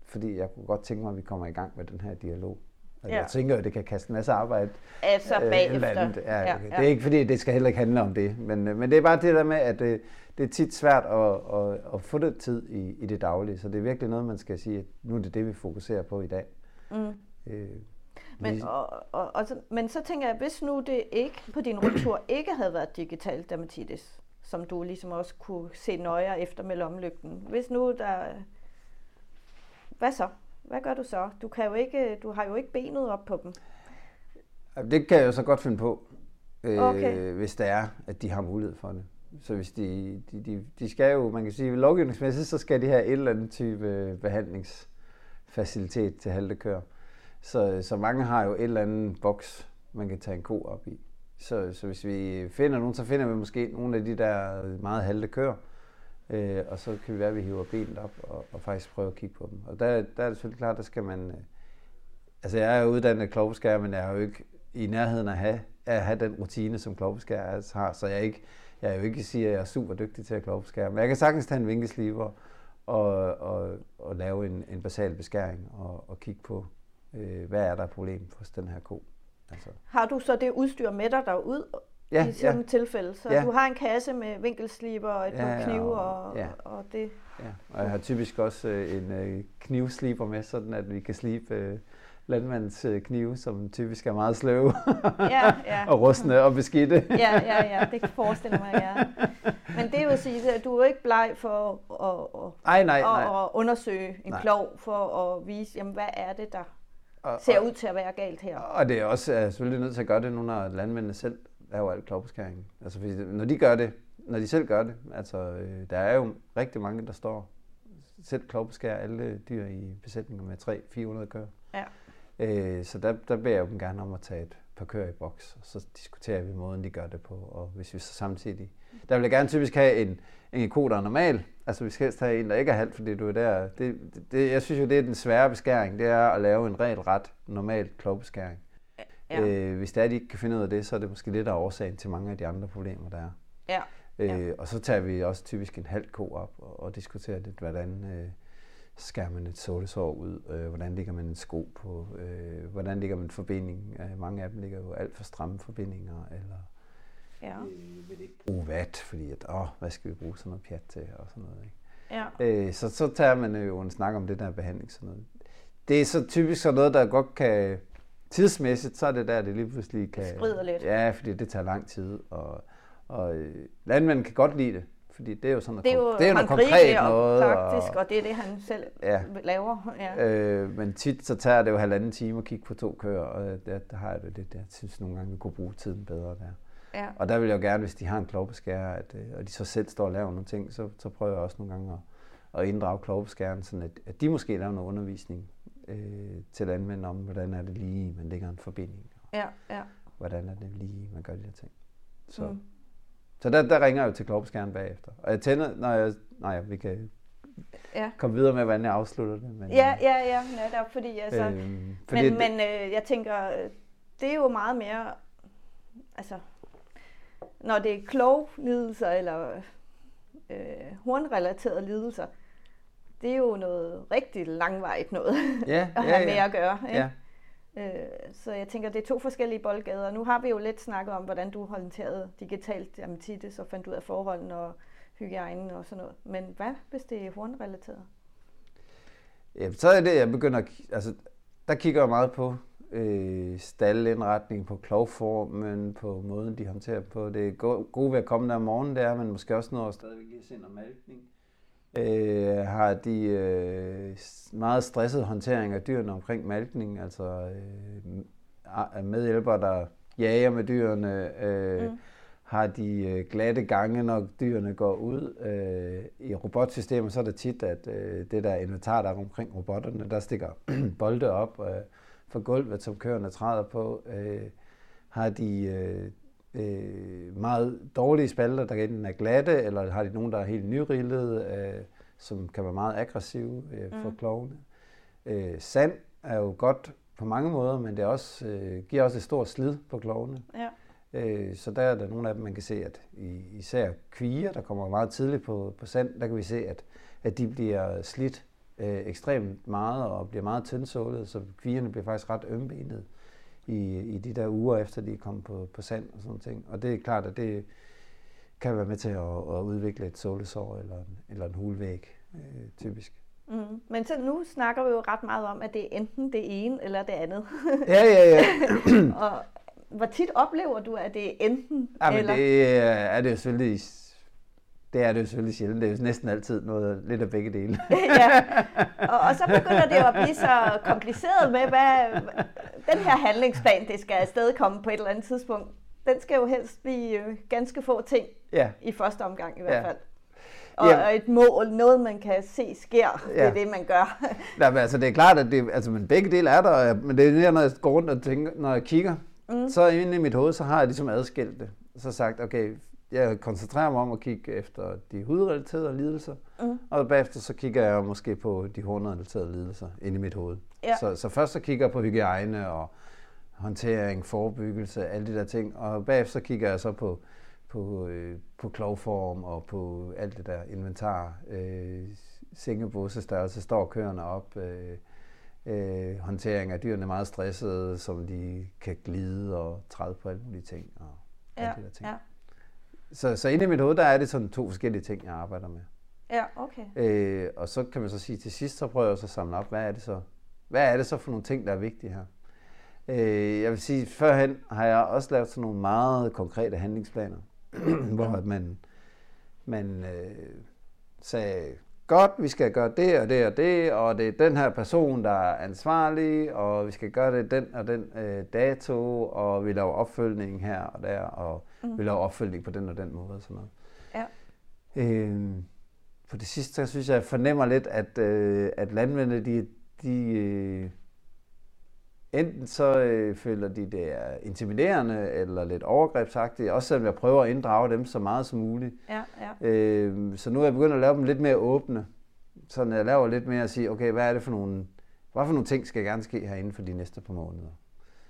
Speaker 2: Fordi jeg kunne godt tænke mig, at vi kommer i gang med den her dialog. Og
Speaker 1: Ja.
Speaker 2: Jeg tænker at det kan kaste en masse arbejde.
Speaker 1: altså
Speaker 2: øh,
Speaker 1: bagefter.
Speaker 2: eller andet. Ja,
Speaker 1: ja,
Speaker 2: okay.
Speaker 1: ja.
Speaker 2: Det er ikke fordi, det skal heller ikke handle om det. Men, øh, men det er bare det der med, at det, det er tit svært at, at, at få det tid i, i det daglige. Så det er virkelig noget, man skal sige, at nu er det det, vi fokuserer på i dag.
Speaker 1: Mm.
Speaker 2: Øh,
Speaker 1: Men, og, og, og, så, men så tænker jeg, hvis nu det ikke på din rundtur ikke havde været digital dermatitis, som du ligesom også kunne se nøjere efter med lommelygten. Hvis nu der... Hvad så? Hvad gør du så? Du, kan jo ikke, du har jo ikke benet op på dem.
Speaker 2: Det kan jeg jo så godt finde på, øh,
Speaker 1: Okay.
Speaker 2: hvis det er, at de har mulighed for det. Så hvis de, de, de, de skal jo, man kan sige, lovgivningsmæssigt, så skal de have et eller andet type behandlingsfacilitet til halte køer. Så, så mange har jo et eller andet boks, man kan tage en ko op i. Så, så hvis vi finder nogen, så finder vi måske nogle af de der meget halte køer. Øh, og så kan vi være, at vi hiver benet op og, og faktisk prøve at kigge på dem. Og der, der er det selvfølgelig klart, der skal man... Øh, altså jeg er jo uddannet klovbeskærer, men jeg er jo ikke i nærheden af at have, at have den rutine, som klovbeskærer altså har. Så jeg ikke, jeg er jo ikke siger, at jeg er super dygtig til at klovbeskære. Men jeg kan sagtens tage en vinkelsliber og, og, og lave en, en basal beskæring og, og kigge på, øh, hvad er der problem hos den her ko. Altså,
Speaker 1: Har du så det udstyr med dig derud
Speaker 2: ja,
Speaker 1: i sådan
Speaker 2: ja,
Speaker 1: tilfælde? Så
Speaker 2: Ja.
Speaker 1: du har en kasse med vinkelsliber og et
Speaker 2: Ja,
Speaker 1: par knive
Speaker 2: og-
Speaker 1: og,
Speaker 2: ja.
Speaker 1: og det.
Speaker 2: ja. Og jeg har typisk også øh, en øh, knivsliber med, sådan at vi kan slibe øh, landmandens øh, knive, som typisk er meget sløve
Speaker 1: Ja, ja.
Speaker 2: og rustne og beskidte.
Speaker 1: ja, ja, ja, det kan forestille mig, ja. Men det vil sige, at du er ikke bleg for at, at,
Speaker 2: Ej, nej,
Speaker 1: at,
Speaker 2: nej.
Speaker 1: at undersøge en
Speaker 2: Nej.
Speaker 1: klov for at vise, jamen, hvad er det, der
Speaker 2: Og,
Speaker 1: ser
Speaker 2: og,
Speaker 1: ud til at være galt her.
Speaker 2: og det er også er selvfølgelig nødt til at gøre det nu, når landmændene selv laver alt klovbeskæringen. Altså, fordi når de gør det, når de selv gør det. Altså, øh, der er jo rigtig mange, der står selv klovbeskærer alle dyr i besætninger med 300-400 køer.
Speaker 1: Ja.
Speaker 2: Øh, så der, der beder jeg dem gerne om at tage et par køer i boks, og så diskuterer vi måden, de gør det på. Og hvis vi så samtidig... Der vil jeg gerne typisk have en, en ko, der er normal. Altså vi skal helst have en, der ikke er halv, fordi du er der... Det, det, jeg synes jo, det er den svære beskæring, det er at lave en regelret, normal klovbeskæring. Ja. Øh, hvis det er, de ikke kan finde ud af det, så er det måske lidt af årsagen til mange af de andre problemer, der er.
Speaker 1: Ja.
Speaker 2: Øh, og så tager vi også typisk en halv ko op og, og diskuterer lidt, hvordan øh, skærer man et sålesår ud, øh, hvordan ligger man en sko på, øh, hvordan ligger man en forbinding. Øh, mange af dem ligger jo alt for stramme forbindinger, eller
Speaker 1: ja.
Speaker 2: øh, vil ikke bruge vat, fordi at, åh, hvad skal vi bruge sådan noget pjat til, og sådan noget. Ikke?
Speaker 1: Ja.
Speaker 2: Øh, så, så tager man jo en snak om det der behandling. Sådan noget. Det er så typisk sådan noget, der godt kan, tidsmæssigt, så er det der, det lige pludselig kan...
Speaker 1: Skrider lidt.
Speaker 2: Ja, fordi det tager lang tid, og, og øh, kan godt lide det, fordi det er jo sådan noget,
Speaker 1: Det er jo,
Speaker 2: det er noget konkret
Speaker 1: og
Speaker 2: noget.
Speaker 1: praktisk, og, og det er det, han selv
Speaker 2: Ja.
Speaker 1: laver. Ja.
Speaker 2: Øh, men tit så tager det jo halvanden time at kigge på to køer, og der, der har jeg det lidt, jeg synes nogle gange, vi kunne bruge tiden bedre der.
Speaker 1: Ja.
Speaker 2: Og der vil jeg jo gerne, hvis de har en klovbeskærer, at, øh, og de så selv står og laver nogle ting, så, så prøver jeg også nogle gange at, at inddrage klovbeskæren, sådan at, at de måske laver noget undervisning øh, til landmænd om, hvordan er det lige, man lægger en forbinding,
Speaker 1: Ja, ja.
Speaker 2: hvordan er det lige, man gør de her ting. Så,
Speaker 1: Mm.
Speaker 2: så der, der ringer jeg jo til klovbeskæren bagefter. Og jeg tænder, når jeg, nej, vi kan
Speaker 1: Ja.
Speaker 2: komme videre med, hvordan jeg afslutter det. Men,
Speaker 1: Ja, ja, ja, netop, fordi altså, øh,
Speaker 2: øhm, fordi
Speaker 1: men,
Speaker 2: det-
Speaker 1: men øh, jeg tænker, øh, det er jo meget mere, altså, når det er klogelidelser eller øh, hornrelaterede lidelser, det er jo noget rigtig langvejt noget
Speaker 2: ja,
Speaker 1: at
Speaker 2: ja,
Speaker 1: have med
Speaker 2: ja.
Speaker 1: at gøre. Ikke?
Speaker 2: Ja.
Speaker 1: Øh, så jeg tænker, det er to forskellige boldgader. Nu har vi jo lidt snakket om, hvordan du håndterede digitalt dermatitis og fandt ud af forholdene og hygiejnen og sådan noget. Men hvad, hvis det er hornrelateret?
Speaker 2: Ja, så er det, jeg begynder at, altså, der kigger jeg meget på øh, staldindretning, på klovformen, på måden, de håndterer på. Det er go- gode ved at komme der om morgenen, det er, men måske også noget stadigvæk lige se noget malkning. Øh, har de øh, meget stresset håndtering af dyrene omkring malkning, altså øh, medhjælpere, der jager med dyrene, øh,
Speaker 1: Mm.
Speaker 2: har de øh, glatte gange, når dyrene går ud. Øh, I robotsystemer så er det tit, at øh, det der inventar, der er omkring robotterne, der stikker bolde op øh, for gulvet, som køerne træder på. Øh, har de øh, øh, meget dårlige spalter, der enten er glatte, eller har de nogen, der er helt nyrillede, øh, som kan være meget aggressive øh, for
Speaker 1: Mm.
Speaker 2: klovene. Øh, sand er jo godt på mange måder, men det også, øh, giver også et stort slid på klovene.
Speaker 1: Ja.
Speaker 2: Øh, så der er der nogle af dem, man kan se, at i- især kvier, der kommer meget tidligt på, på sand, der kan vi se, at, at de bliver slidt øh, ekstremt meget og bliver meget tyndsålede, så kvierne bliver faktisk ret ømbenede i, i de der uger efter, de er kommet på, på sand og sådan ting. Og det er klart, at det kan være med til at, at udvikle et sålesår eller en, eller en hulvæg, øh, typisk.
Speaker 1: Mm. Men så nu snakker vi jo ret meget om, at det er enten det ene eller det andet.
Speaker 2: Ja, ja, ja.
Speaker 1: og hvor tit oplever du, at det er enten
Speaker 2: Ja, men
Speaker 1: eller?
Speaker 2: det er det jo selvfølgelig, det er det jo selvfølgelig sjældent. Det er jo næsten altid noget, lidt af begge dele.
Speaker 1: ja. Og, og så begynder det jo at blive så kompliceret med, hvad den her handlingsplan, det skal afsted komme på et eller andet tidspunkt. Den skal jo helst blive øh, ganske få ting
Speaker 2: ja,
Speaker 1: i første omgang i hvert
Speaker 2: Ja.
Speaker 1: fald. Og,
Speaker 2: Ja.
Speaker 1: og et mål, noget man kan se sker, det er
Speaker 2: Ja.
Speaker 1: det, man gør.
Speaker 2: Nej, men altså det er klart, at det, altså, men begge dele er der, men det er det, når jeg går rundt og tænker, når jeg kigger, mm. så inde i mit hoved, så har jeg ligesom adskilt det. Så sagt, okay, jeg koncentrerer mig om at kigge efter de hudrelaterede lidelser,
Speaker 1: Mm.
Speaker 2: og bagefter så kigger jeg måske på de hornrelaterede lidelser inde i mit hoved.
Speaker 1: Ja.
Speaker 2: Så, så først så kigger jeg på hygiejne og håndtering, forebyggelse, alle de der ting, og bagefter så kigger jeg så på, på, øh, på klovform og på alt det der inventar, øh, sengebåsestørrelse, står køerne op, øh, øh, håndtering af dyrene er meget stressede, som de kan glide og træde på alle mulige ting. Og
Speaker 1: Ja,
Speaker 2: alle de der ting.
Speaker 1: ja,
Speaker 2: Så, så inde i mit hoved, der er det sådan to forskellige ting, jeg arbejder med.
Speaker 1: ja, okay.
Speaker 2: Øh, og så kan man så sige, til sidst, så prøver jeg så at samle op, hvad er det så, hvad er det så for nogle ting, der er vigtige her? Øh, jeg vil sige, førhen har jeg også lavet sådan nogle meget konkrete handlingsplaner, hvor man, man øh, sagde, godt, vi skal gøre det og det og det, og det er den her person, der er ansvarlig, og vi skal gøre det den og den øh, dato, og vi laver opfølgning her og der, og mm. vi laver opfølgning på den og den måde og sådan noget.
Speaker 1: Ja.
Speaker 2: Øh, på det sidste, så synes jeg, jeg fornemmer lidt, at, øh, at landmændene, de, de øh, enten så øh, føler de, det er intimiderende eller lidt overgrebsagtigt, også selvom jeg prøver at inddrage dem så meget som muligt.
Speaker 1: Ja, ja.
Speaker 2: Øh, så nu er jeg begyndt at lave dem lidt mere åbne. Så jeg laver lidt mere at sige, okay, hvad er det for nogle, hvad for nogle ting skal gerne ske herinde for de næste par måneder.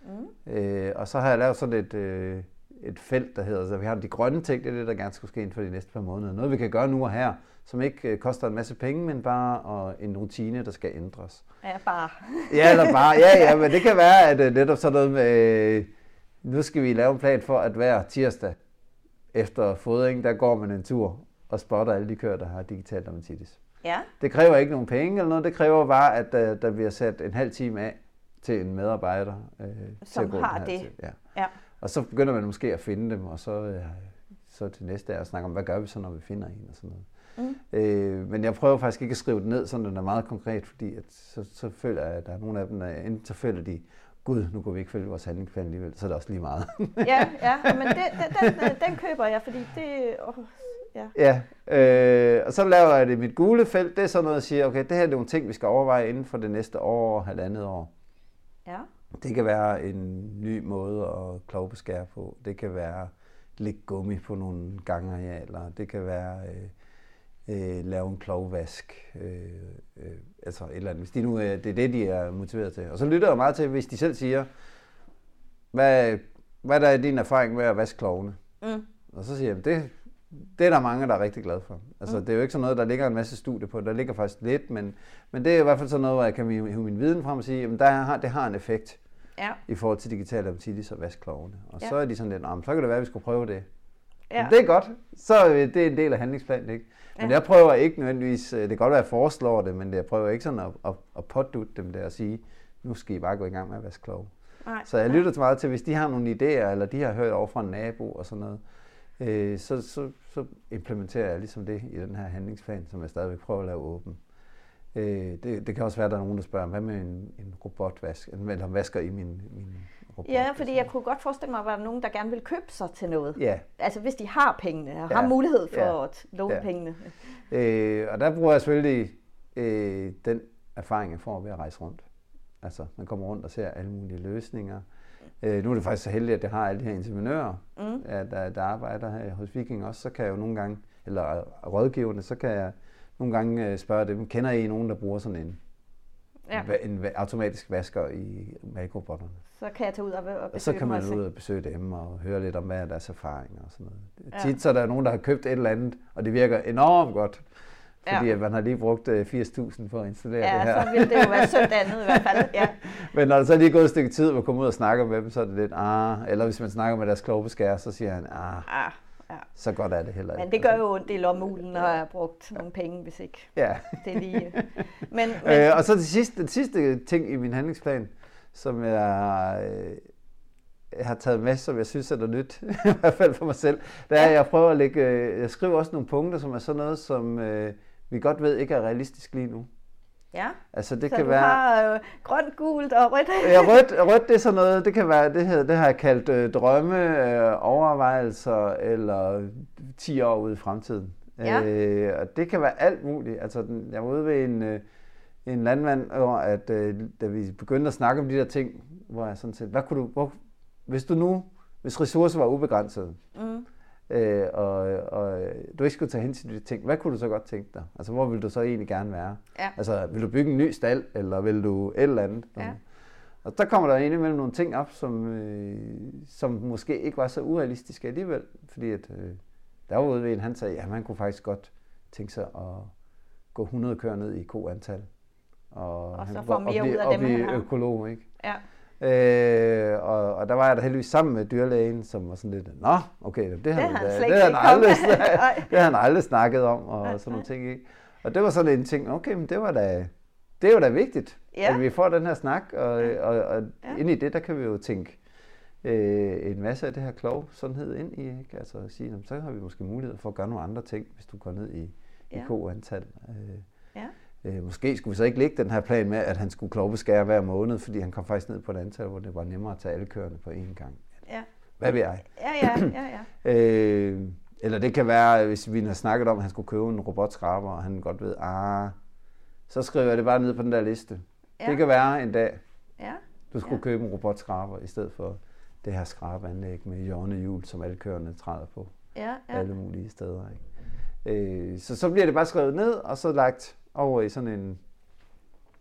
Speaker 2: Mm. Øh, og så har jeg lavet sådan et, øh, et felt, der hedder, så vi har de grønne ting, det er det, der gerne skulle ske inden for de næste par måneder. Noget, vi kan gøre nu og her, som ikke øh, koster en masse penge, men bare og en rutine, der skal ændres.
Speaker 1: Ja, bare.
Speaker 2: ja, eller bare. Ja, ja, men det kan være, at uh, netop sådan noget med, øh, nu skal vi lave en plan for, at hver tirsdag efter fodring, der går man en tur og spotter alle de køer, der har digital dermatitis.
Speaker 1: Ja.
Speaker 2: Det kræver ikke nogen penge eller noget, det kræver bare, at uh, der bliver sat en halv time af til en medarbejder. Uh,
Speaker 1: Som
Speaker 2: til at gå
Speaker 1: har det.
Speaker 2: Ja.
Speaker 1: Ja.
Speaker 2: Og så begynder man måske at finde dem, og så, uh, så til næste er at snakke om, hvad gør vi så, når vi finder en og sådan noget. Mm. Øh, men jeg prøver faktisk ikke at skrive det ned, så den er meget konkret, fordi at så, så føler jeg, at der er nogle af dem, der enten så føler de, gud, nu går vi ikke følge vores handlingsplan alligevel, så er det også lige meget.
Speaker 1: ja, ja, men det, den, den, den køber jeg, fordi det... Oh, ja.
Speaker 2: ja, øh, og så laver jeg det mit gule felt. Det er sådan noget, at sige, okay, det her er nogle ting, vi skal overveje inden for det næste år, halvandet år.
Speaker 1: Ja.
Speaker 2: Det kan være en ny måde at klovbeskære på. Det kan være lægge gummi på nogle gangarealer. Det kan være øh, øh, lave en plovvask. Øh, øh, altså et eller andet. Hvis de nu, øh, det er det, de er motiveret til. Og så lytter jeg meget til, hvis de selv siger, hvad, hvad der er din erfaring med at vaske klovene? Mm. Og så siger jeg, det, det er der mange, der er rigtig glade for. Altså, mm. Det er jo ikke sådan noget, der ligger en masse studie på. Der ligger faktisk lidt, men, men det er i hvert fald sådan noget, hvor jeg kan hive min viden frem og sige, at der har, det har en effekt
Speaker 1: ja.
Speaker 2: i forhold til digital dermatitis og vaskeklovene. Og ja. så er de sådan lidt, så kan det være, at vi skulle prøve det.
Speaker 1: Ja.
Speaker 2: Men det er godt. Så er det en del af handlingsplanen, ikke? Men ja. jeg prøver ikke nødvendigvis, øh, det kan godt være, at jeg foreslår det, men jeg prøver ikke sådan at, at, at pådutte dem der og sige, nu skal I bare gå i gang med at vaske klov.
Speaker 1: Nej,
Speaker 2: så jeg lytter til meget til, hvis de har nogle idéer, eller de har hørt over fra en nabo og sådan noget, øh, så, så, så implementerer jeg ligesom det i den her handlingsplan, som jeg stadigvæk prøver at lave åben. Øh, det, det kan også være, at der er nogen, der spørger, hvad med en, en robotvask, eller vasker i min, min robot?
Speaker 1: Ja, fordi jeg kunne godt forestille mig, at der er nogen, der gerne vil købe sig til noget.
Speaker 2: Ja.
Speaker 1: Altså hvis de har pengene, og ja. har mulighed for ja. at låne ja. pengene.
Speaker 2: Øh, og der bruger jeg selvfølgelig øh, den erfaring, jeg får ved at rejse rundt. Altså, man kommer rundt og ser alle mulige løsninger. Øh, nu er det faktisk så heldigt, at jeg har alle de her entreprenører, mm. ja, der, der arbejder her hos Viking også. Så kan jeg jo nogle gange, eller rådgiverne, så kan jeg nogle gange øh, spørge dem, kender I nogen, der bruger sådan en, ja. en automatisk vasker i malkrobotterne?
Speaker 1: Så kan jeg tage ud og besøge
Speaker 2: og så kan man ud og besøge dem og høre lidt om, hvad er deres erfaringer og sådan noget. Ja. Tit så er der nogen, der har købt et eller andet, og det virker enormt godt. Fordi ja. at man har lige brugt 80.000 øh, for at installere
Speaker 1: ja,
Speaker 2: det her.
Speaker 1: Ja, så ville det jo være sødt andet i hvert fald. Ja.
Speaker 2: Men når der så er lige gået et stykke tid, hvor man kommer ud og snakker med dem, så er det lidt, ah, eller hvis man snakker med deres klovbeskærer, så siger han, ah, ah ja. så godt er det heller ikke.
Speaker 1: Men det gør jo ondt i lommulen, når jeg har brugt nogle penge, hvis ikke
Speaker 2: ja.
Speaker 1: det er lige... Men,
Speaker 2: men... Øh, og så det sidste, den sidste ting i min handlingsplan, som jeg, øh, jeg har taget med, som jeg synes er noget nyt, i hvert fald for mig selv, det er, at jeg prøver at lægge, øh, jeg skriver også nogle punkter, som er sådan noget, som øh, vi godt ved ikke er realistisk lige nu.
Speaker 1: Ja,
Speaker 2: altså, det
Speaker 1: så
Speaker 2: kan
Speaker 1: du
Speaker 2: være,
Speaker 1: har øh, grønt, gult og rødt.
Speaker 2: ja, rødt, rødt det er sådan noget, det kan være, det, her, det har jeg kaldt øh, drømme, øh, overvejelser eller 10 år ude i fremtiden.
Speaker 1: Ja.
Speaker 2: Øh, og det kan være alt muligt. Altså, den, jeg var ude ved en, øh, en landmand, hvor at, øh, da vi begyndte at snakke om de der ting, hvor jeg sådan set, hvad kunne du, hvor, hvis du nu, hvis ressourcer var ubegrænsede, mm øh, og, og du ikke skulle tage hen til de ting, hvad kunne du så godt tænke dig? Altså, hvor vil du så egentlig gerne være?
Speaker 1: Ja.
Speaker 2: Altså, vil du bygge en ny stald, eller vil du et eller andet?
Speaker 1: Ja.
Speaker 2: Og der kommer der indimellem nogle ting op, som, øh, som måske ikke var så urealistiske alligevel, fordi at, øh, der var ude ved en, han sagde, at man kunne faktisk godt tænke sig at gå 100 køer ned i koantal.
Speaker 1: Og, og så få mere ud af dem, han
Speaker 2: har. økolog, ikke?
Speaker 1: Ja.
Speaker 2: Øh, og, og der var jeg da heldigvis sammen med dyrlægen, som var sådan lidt, nå, okay, det,
Speaker 1: det,
Speaker 2: han,
Speaker 1: han,
Speaker 2: det, han aldrig, det har han aldrig snakket om, og sådan nogle ting, ikke? Og det var sådan en ting, okay, men det var da, det var da vigtigt,
Speaker 1: ja.
Speaker 2: at vi får den her snak, og, og, og ja. ind i det, der kan vi jo tænke øh, en masse af det her klog sundhed ind i, ikke? Altså at sige, så har vi måske mulighed for at gøre nogle andre ting, hvis du går ned i, ja. i ko-antal. Øh,
Speaker 1: ja.
Speaker 2: Øh, måske skulle vi så ikke lægge den her plan med, at han skulle klovbeskære hver måned, fordi han kom faktisk ned på et antal, hvor det var nemmere at tage alle køerne på én gang.
Speaker 1: Ja.
Speaker 2: Hvad ved jeg?
Speaker 1: Ja, ja, ja,
Speaker 2: ja. øh, eller det kan være, hvis vi har snakket om, at han skulle købe en robotskraber, og han godt ved, ah, så skriver jeg det bare ned på den der liste. Ja. Det kan være en dag,
Speaker 1: ja.
Speaker 2: du skulle
Speaker 1: ja.
Speaker 2: købe en robotskraber, i stedet for det her skrabeanlæg med hjørnehjul, som alle køerne træder på.
Speaker 1: Ja, ja.
Speaker 2: Alle mulige steder. Ikke? Øh, så så bliver det bare skrevet ned, og så lagt over i sådan en,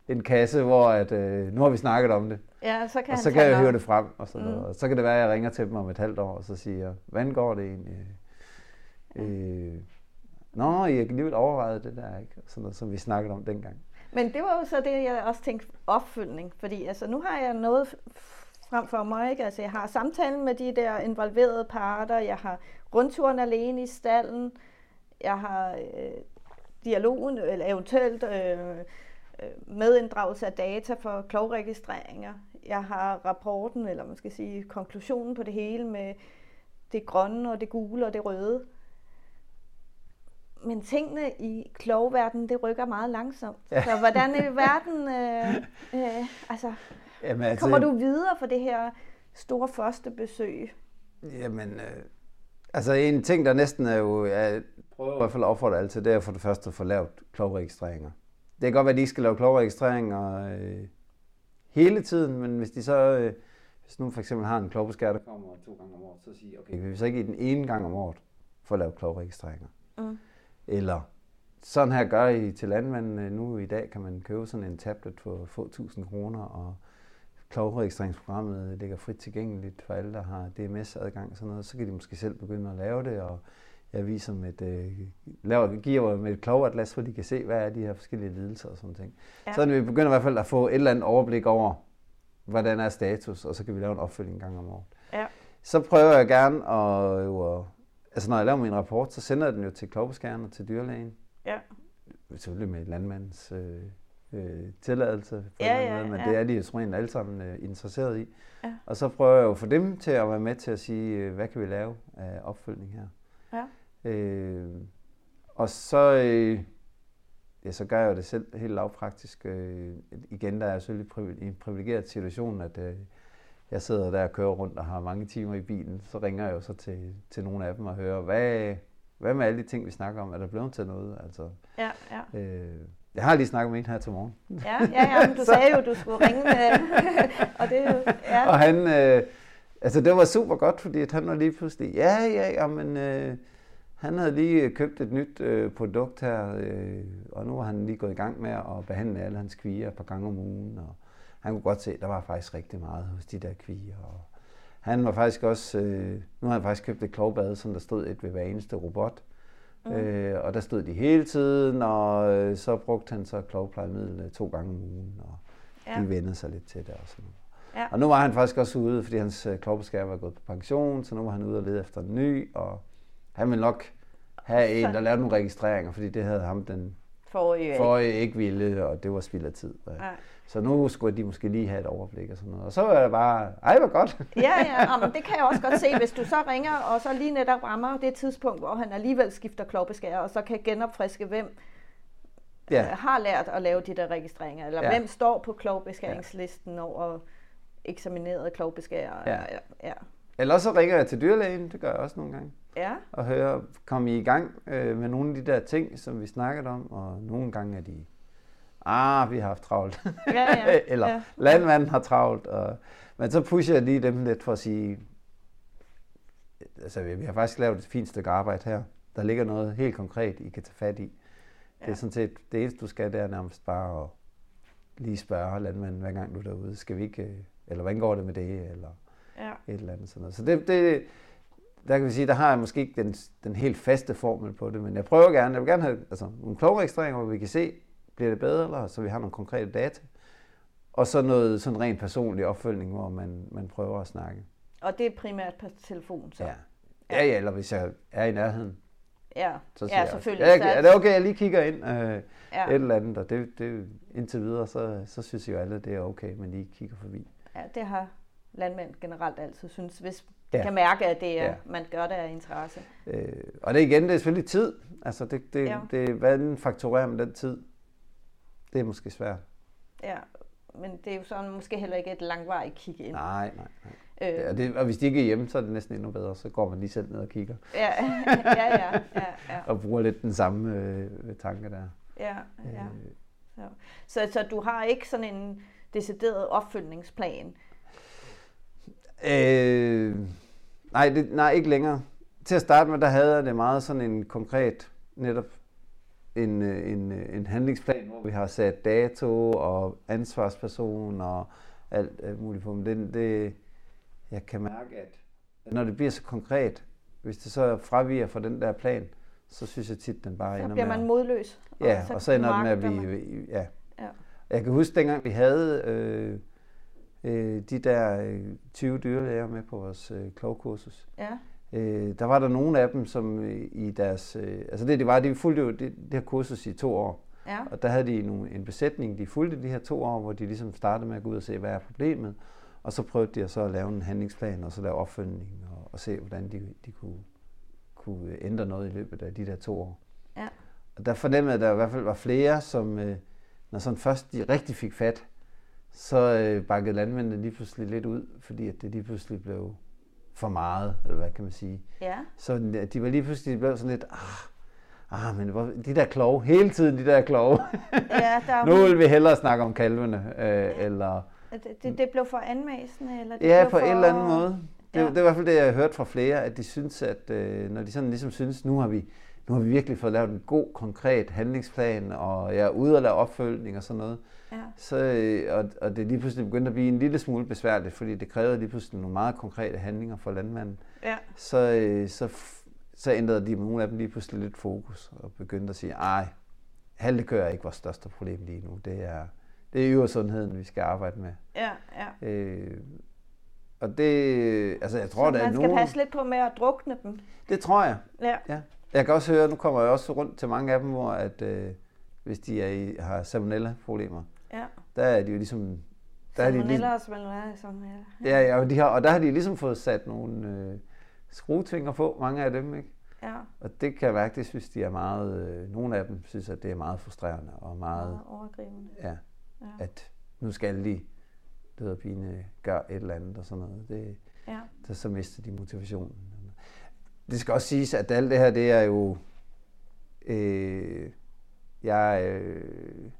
Speaker 2: en kasse, hvor at, øh, nu har vi snakket om det.
Speaker 1: Ja, så kan
Speaker 2: og
Speaker 1: så
Speaker 2: kan jeg hive det frem, og så, mm. og så kan det være, at jeg ringer til dem om et halvt år, og så siger hvordan går det egentlig? Øh, Nå, I har alligevel overvejet det der, ikke? Sådan noget, som vi snakkede om dengang.
Speaker 1: Men det var jo så det, jeg også tænkte opfølgning, fordi altså, nu har jeg noget frem for mig, ikke? Altså, jeg har samtalen med de der involverede parter, jeg har rundturen alene i stallen, jeg har øh, dialogen, eller eventuelt øh, øh, medinddragelse af data for klovregistreringer. Jeg har rapporten, eller man skal sige konklusionen på det hele med det grønne og det gule og det røde. Men tingene i klovverdenen, det rykker meget langsomt. Ja. Så hvordan i verden, øh, øh, altså, Jamen, altså, kommer du videre for det her store første besøg?
Speaker 2: Jamen, øh, altså en ting, der næsten er jo, jeg prøver i hvert fald at opfordre alle til, det er for det første at få lavet klovregistreringer. Det kan godt være, at de skal lave klovregistreringer øh, hele tiden, men hvis de så, øh, hvis nu for eksempel har en klovbeskær, der kommer to gange om året, så siger okay, vi vil så ikke i den ene gang om året få lavet klovregistreringer. Mm. Eller sådan her gør I til landmændene. Nu i dag kan man købe sådan en tablet for få tusind kroner, og klovregistreringsprogrammet ligger frit tilgængeligt for alle, der har DMS-adgang og sådan noget. Så kan de måske selv begynde at lave det, og jeg viser med et, øh, laver, giver med et klovatlas, hvor de kan se, hvad er de her forskellige lidelser og sådan ting. Ja. Så vi begynder i hvert fald at få et eller andet overblik over, hvordan er status, og så kan vi lave en opfølging en gang om året.
Speaker 1: Ja.
Speaker 2: Så prøver jeg gerne at, jo, altså når jeg laver min rapport, så sender jeg den jo til klovbeskærerne og til dyrlægen.
Speaker 1: Ja.
Speaker 2: Selvfølgelig med landmands øh, øh, tilladelse, på
Speaker 1: ja, ja,
Speaker 2: måde, men
Speaker 1: ja.
Speaker 2: det er de jo som alle sammen øh, interesseret i.
Speaker 1: Ja.
Speaker 2: Og så prøver jeg jo for dem til at være med til at sige, øh, hvad kan vi lave af opfølgning her. Øh, og så, øh, ja, så gør jeg jo det selv helt lavpraktisk. Øh, igen, der er jeg selvfølgelig i en privilegeret situation, at øh, jeg sidder der og kører rundt og har mange timer i bilen. Så ringer jeg jo så til, til nogle af dem og hører, hvad, hvad med alle de ting, vi snakker om? Er der blevet til noget? Altså,
Speaker 1: ja, ja.
Speaker 2: Øh, jeg har lige snakket med en her til morgen.
Speaker 1: Ja, ja, ja men du sagde jo, du skulle ringe med, og det ja.
Speaker 2: Og han, øh, altså det var super godt, fordi at han var lige pludselig, ja, ja, ja, men øh, han havde lige købt et nyt øh, produkt her, øh, og nu var han lige gået i gang med at behandle alle hans kvier et par gange om ugen, og han kunne godt se, at der var faktisk rigtig meget hos de der kvier. Og han var faktisk også, øh, nu har han faktisk købt et klovbad, som der stod et ved hver eneste robot. Mm. Øh, og der stod de hele tiden, og øh, så brugte han så klovplejemiddel øh, to gange om ugen, og ja. de vendede sig lidt til det og sådan noget.
Speaker 1: Ja.
Speaker 2: Og nu var han faktisk også ude, fordi hans øh, klovbeskær var gået på pension, så nu var han ude og lede efter en ny, og han ville nok have en, der lavede nogle registreringer, fordi det havde ham den
Speaker 1: forrige,
Speaker 2: forrige ikke ville, og det var spild af tid. Ja. Så nu skulle de måske lige have et overblik og sådan noget. Og så var det bare, ej, hvor godt.
Speaker 1: ja, ja, men det kan jeg også godt se, hvis du så ringer, og så lige netop rammer det tidspunkt, hvor han alligevel skifter klovbeskærer, og så kan genopfriske, hvem ja. øh, har lært at lave de der registreringer, eller ja. hvem står på klovbeskæringslisten ja. over eksaminerede klovbeskærer.
Speaker 2: Ja,
Speaker 1: ja.
Speaker 2: Eller så ringer jeg til dyrlægen, det gør jeg også nogle gange.
Speaker 1: Ja.
Speaker 2: Og hører, kom I i gang øh, med nogle af de der ting, som vi snakkede om, og nogle gange er de ah, vi har haft travlt.
Speaker 1: Ja, ja.
Speaker 2: Eller
Speaker 1: ja.
Speaker 2: landmanden har travlt. Og, men så pusher jeg lige dem lidt for at sige, altså vi har faktisk lavet et fint stykke arbejde her. Der ligger noget helt konkret, I kan tage fat i. Ja. Det er sådan set, det eneste du skal, det er nærmest bare at lige spørge landmanden, hver gang du er derude, skal vi ikke, eller hvordan går det med det, eller
Speaker 1: ja.
Speaker 2: et eller andet sådan noget. Så det, det, der kan vi sige, der har jeg måske ikke den, den helt faste formel på det, men jeg prøver gerne, jeg vil gerne have altså, nogle klovregistreringer, hvor vi kan se, bliver det bedre, eller så vi har nogle konkrete data. Og så noget sådan rent personlig opfølgning, hvor man, man prøver at snakke.
Speaker 1: Og det er primært på telefon, så?
Speaker 2: Ja. Ja, ja, eller hvis jeg er i nærheden.
Speaker 1: Ja,
Speaker 2: så
Speaker 1: ja selvfølgelig.
Speaker 2: Jeg, ja, er det okay, jeg lige kigger ind øh,
Speaker 1: ja.
Speaker 2: et eller andet, og det, det, indtil videre, så, så synes jeg jo alle, det er okay, men lige kigger forbi.
Speaker 1: Ja, det har landmænd generelt altid synes, hvis ja. kan mærke, at det er, ja. man gør det af interesse.
Speaker 2: Øh, og det igen, det er selvfølgelig tid. Altså, det, det, ja. det, hvordan fakturerer man den tid? Det er måske svært.
Speaker 1: Ja, men det er jo sådan måske heller ikke et langvarigt kig ind.
Speaker 2: Nej, nej, nej. Øh. Ja, det, og hvis de ikke er hjemme, så er det næsten endnu bedre. Så går man lige selv ned og kigger.
Speaker 1: Ja, ja, ja. ja, ja.
Speaker 2: og bruger lidt den samme øh, tanke der.
Speaker 1: Ja, ja. Øh. Så, så, så du har ikke sådan en decideret opfølgningsplan?
Speaker 2: Øh, nej, det, nej, ikke længere. Til at starte med, der havde jeg det meget sådan en konkret, netop en, en, en handlingsplan, hvor vi har sat dato og ansvarsperson og alt, alt muligt på. Men det, det, jeg kan mærke, at når det bliver så konkret, hvis det så fraviger fra den der plan, så synes jeg tit, den bare
Speaker 1: så
Speaker 2: ender
Speaker 1: med... Så bliver man modløs.
Speaker 2: Ja, og så, og så ender det med at blive... Ja. ja. Jeg kan huske, dengang vi havde øh, øh, de der øh, 20 dyrlæger med på vores øh, klogkursus. Ja. Øh, der var der nogle af dem, som øh, i deres... Øh, altså det, det var, de fulgte jo det, det her kursus i to år. Ja. Og der havde de nogle, en besætning, de fulgte de her to år, hvor de ligesom startede med at gå ud og se, hvad er problemet. Og så prøvede de at så at lave en handlingsplan, og så lave opfølgning, og, og se, hvordan de, de kunne, kunne ændre noget i løbet af de der to år. Ja. Og der fornemmede jeg, at der i hvert fald var flere, som, øh, når sådan først de rigtig fik fat, så øh, bakkede landmændene lige pludselig lidt ud, fordi at det lige pludselig blev for meget, eller hvad kan man sige. Ja. Så de var lige pludselig blev sådan lidt, ah, ah men hvor, de der kloge, hele tiden de der kloge. Ja, der nu vil vi hellere snakke om kalvene, øh, ja. eller...
Speaker 1: Det, det, det blev for anmæsende, eller
Speaker 2: det Ja, på for... en eller anden måde. Det, ja. det er i hvert fald det, jeg har hørt fra flere, at de synes, at øh, når de sådan ligesom synes, nu har vi nu har vi virkelig fået lavet en god, konkret handlingsplan, og jeg er ude og lave opfølgning og sådan noget. Ja. Så, øh, og, og det lige pludselig begyndt at blive en lille smule besværligt, fordi det krævede lige pludselig nogle meget konkrete handlinger for landmanden. Ja. Så, øh, så, så ændrede de nogle af dem lige pludselig lidt fokus, og begyndte at sige, ej, haltekør er ikke vores største problem lige nu. Det er, det er sundheden, vi skal arbejde med. Ja, ja. Øh, og det, altså jeg tror,
Speaker 1: så
Speaker 2: der
Speaker 1: er nogen... man skal passe lidt på med at drukne dem.
Speaker 2: Det tror jeg. Ja. ja. Jeg kan også høre, nu kommer jeg også rundt til mange af dem, hvor at, øh, hvis de er i, har salmonella-problemer. Der er de jo ligesom...
Speaker 1: Der er de ligesom, og salmonella.
Speaker 2: Ja, ja og, de har, og der har de ligesom fået sat nogle øh, skruetvinger på, mange af dem, ikke? Ja. Og det kan jeg mærke, det synes de er meget... Øh, nogle af dem synes, at det er meget frustrerende og meget... Meget
Speaker 1: overgribende.
Speaker 2: Ja, ja. At nu skal de, det hedder pine, gøre et eller andet og sådan noget. Det, ja. Der, så mister de motivationen det skal også siges, at alt det her, det er jo... Øh, jeg, øh,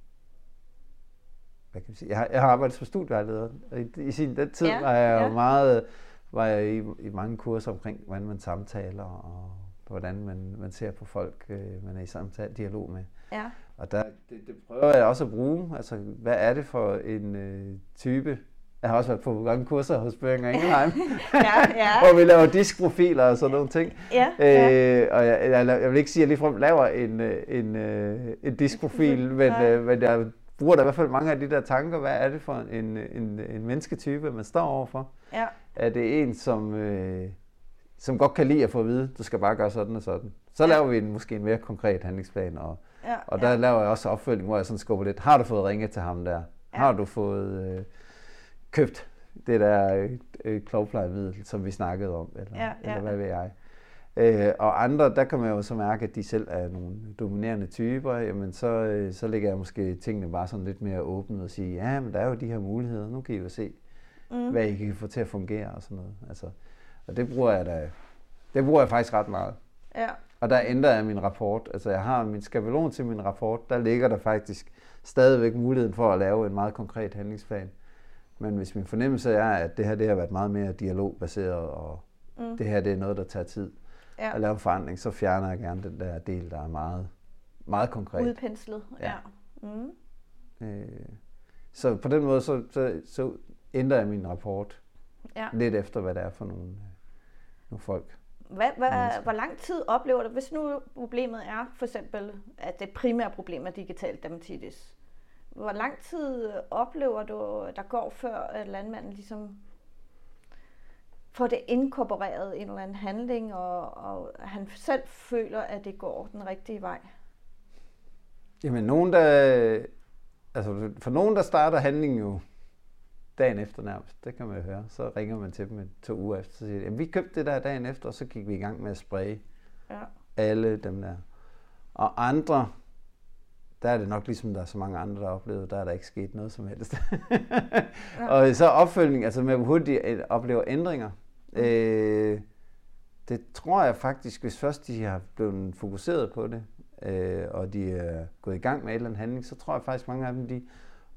Speaker 2: hvad kan man sige? Jeg har, jeg har arbejdet som studievejleder, i, i sin den tid ja, var jeg ja. jo meget var jeg i, i mange kurser omkring, hvordan man samtaler og hvordan man, man ser på folk, øh, man er i samtale, dialog med. Ja. Og der, det, det prøver jeg også at bruge. Altså, hvad er det for en øh, type jeg har også været på mange kurser hos Børing og Ingelheim, ja, ja. hvor vi laver diskprofiler og sådan nogle ting. Ja, ja. Øh, og jeg, jeg, jeg vil ikke sige, at jeg ligefrem laver en, øh, en, øh, en diskprofil, men, øh, men jeg bruger da i hvert fald mange af de der tanker. Hvad er det for en, en, en mennesketype, man står overfor? Ja. Er det en, som, øh, som godt kan lide at få at vide, du skal bare gøre sådan og sådan? Så ja. laver vi en, måske en mere konkret handlingsplan, og, ja, og der ja. laver jeg også opfølging, hvor jeg sådan skubber lidt. Har du fået ringet til ham der? Ja. Har du fået... Øh, købt det der øh, øh, klovplejemiddel, som vi snakkede om, eller, ja, ja. eller hvad ved jeg. Øh, og andre, der kan man jo så mærke, at de selv er nogle dominerende typer, jamen så, øh, så lægger jeg måske tingene bare sådan lidt mere åbent og sige, ja, men der er jo de her muligheder, nu kan I jo se, mm. hvad I kan få til at fungere og sådan noget. Altså, og det bruger jeg da, det bruger jeg faktisk ret meget. Ja. Og der ændrer jeg min rapport. Altså jeg har min skabelon til min rapport, der ligger der faktisk stadigvæk muligheden for at lave en meget konkret handlingsplan. Men hvis min fornemmelse er, at det her det har været meget mere dialogbaseret, og mm. det her det er noget, der tager tid ja. at lave en forandring, så fjerner jeg gerne den der del, der er meget, meget konkret.
Speaker 1: Udpenslet, ja. ja. Mm.
Speaker 2: Øh, så på den måde, så, så, så ændrer jeg min rapport ja. lidt efter, hvad det er for nogle, nogle folk.
Speaker 1: Hvad, hvad, hvor lang tid oplever du, hvis nu problemet er for eksempel, at det primære problem er digital dermatitis, hvor lang tid oplever du, der går før at landmanden ligesom får det inkorporeret i en eller anden handling, og, og han selv føler, at det går den rigtige vej?
Speaker 2: Jamen, nogen, der, altså, for nogen, der starter handlingen jo dagen efter nærmest, det kan man jo høre. Så ringer man til dem to uger efter, så siger de, vi købte det der dagen efter, og så gik vi i gang med at spraye ja. alle dem der. Og andre, der er det nok ligesom der er så mange andre, der har oplevet, der er der ikke sket noget som helst. ja. Og så opfølgning, altså med hvor hurtigt de oplever ændringer. Mm. Øh, det tror jeg faktisk, hvis først de har blevet fokuseret på det, øh, og de er gået i gang med et eller andet handling, så tror jeg faktisk, mange af dem, de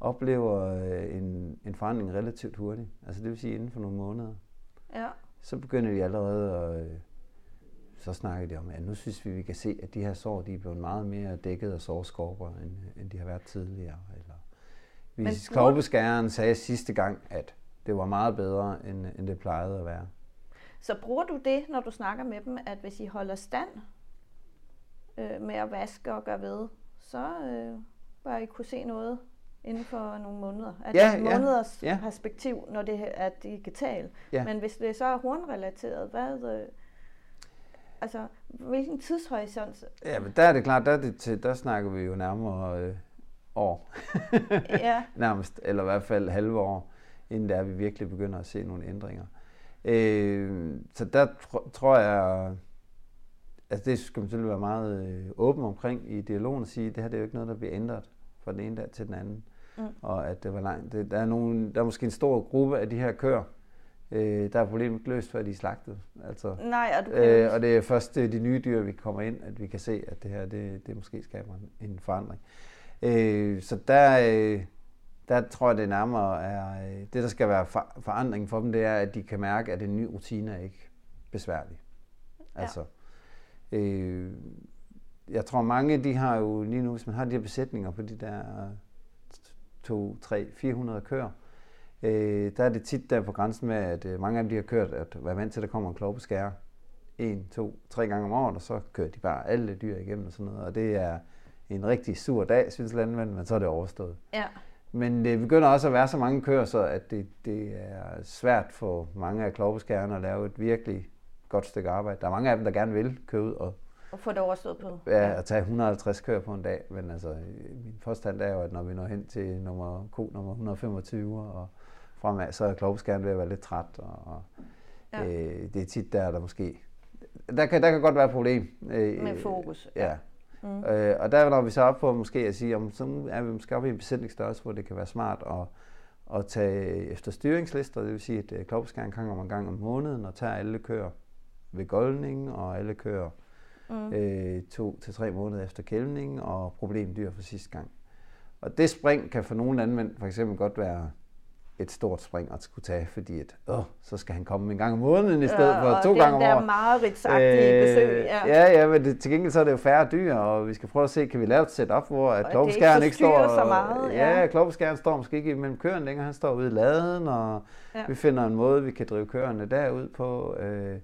Speaker 2: oplever øh, en, en forandring relativt hurtigt. Altså det vil sige inden for nogle måneder.
Speaker 1: Ja.
Speaker 2: Så begynder de allerede at... Øh, så snakker de om, at nu synes vi, vi kan se, at de her sår, de er blevet meget mere dækket af sårskorper, end, end de har været tidligere. Eller, hvis klovbeskæreren sagde sidste gang, at det var meget bedre, end, end det plejede at være.
Speaker 1: Så bruger du det, når du snakker med dem, at hvis I holder stand øh, med at vaske og gøre ved, så øh, bør I kunne se noget inden for nogle måneder. At
Speaker 2: ja,
Speaker 1: ja, måneders
Speaker 2: ja.
Speaker 1: perspektiv, når det er digitalt.
Speaker 2: Ja.
Speaker 1: Men hvis det så er hornrelateret, hvad... Øh, altså, hvilken tidshorisont?
Speaker 2: Ja, men der er det klart, der, er det til, der snakker vi jo nærmere øh, år.
Speaker 1: ja.
Speaker 2: Nærmest, eller i hvert fald halve år, inden der vi virkelig begynder at se nogle ændringer. Øh, så der tr- tror jeg, altså det skal man selvfølgelig være meget øh, åben omkring i dialogen og sige, det her det er jo ikke noget, der bliver ændret fra den ene dag til den anden. Mm. Og at det var langt. Det, der, er nogen, der er måske en stor gruppe af de her køer, øh, der er problemet løst, før de er slagtet. Altså,
Speaker 1: Nej, og, du
Speaker 2: kan øh, og det er først det, de nye dyr, vi kommer ind, at vi kan se, at det her det, det måske skaber en, en forandring. Øh, så der, øh, der tror jeg, det nærmere er, øh, det der skal være for, forandring for dem, det er, at de kan mærke, at en ny rutine er ikke besværlig.
Speaker 1: Ja.
Speaker 2: Altså, øh, jeg tror mange, de har jo lige nu, hvis man har de her besætninger på de der 2, 3, 400 køer, øh, der er det tit der på grænsen med, at øh, mange af dem de har kørt, at være vant til, at der kommer en klovbeskærer en, to, tre gange om året, og så kører de bare alle dyr igennem og sådan noget. Og det er en rigtig sur dag, synes landmænd, men så er det overstået.
Speaker 1: Ja.
Speaker 2: Men det begynder også at være så mange så at det, det er svært for mange af klovbeskærerne at lave et virkelig godt stykke arbejde. Der er mange af dem, der gerne vil køre ud og
Speaker 1: og få det overstået på.
Speaker 2: Ja, at tage 150 køer på en dag. Men altså, min påstand er jo, at når vi når hen til nummer ko nummer 125 og fremad, så er klovbeskæren ved at være lidt træt. Og, ja. øh, det er tit der, der måske... Der kan, der kan godt være et problem.
Speaker 1: Øh, Med fokus.
Speaker 2: Ja. Mm. Øh, og der når vi så op på måske at sige, om så er vi måske oppe i en besætningsstørrelse, hvor det kan være smart at, at tage efter styringslister, det vil sige, at øh, klovbeskæren kommer en gang om måneden og tager alle køer ved goldning, og alle køer mm. øh, to til tre måneder efter kælvning, og problemdyr for sidste gang. Og det spring kan for nogle landmænd for eksempel godt være et stort spring at skulle tage, fordi at, åh, så skal han komme en gang om måneden i stedet ja, for to gange om året.
Speaker 1: Og det er mareridtsagtige øh, besøg.
Speaker 2: Ja. ja, ja, men det, til gengæld så er det jo færre dyr, og vi skal prøve at se, kan vi lave et setup, hvor at klovbeskæren ikke, ikke står...
Speaker 1: så meget.
Speaker 2: Ja, ja klovbeskæren står måske ikke mellem køerne længere, han står ude i laden, og ja. vi finder en måde, vi kan drive køerne derud på. Øh,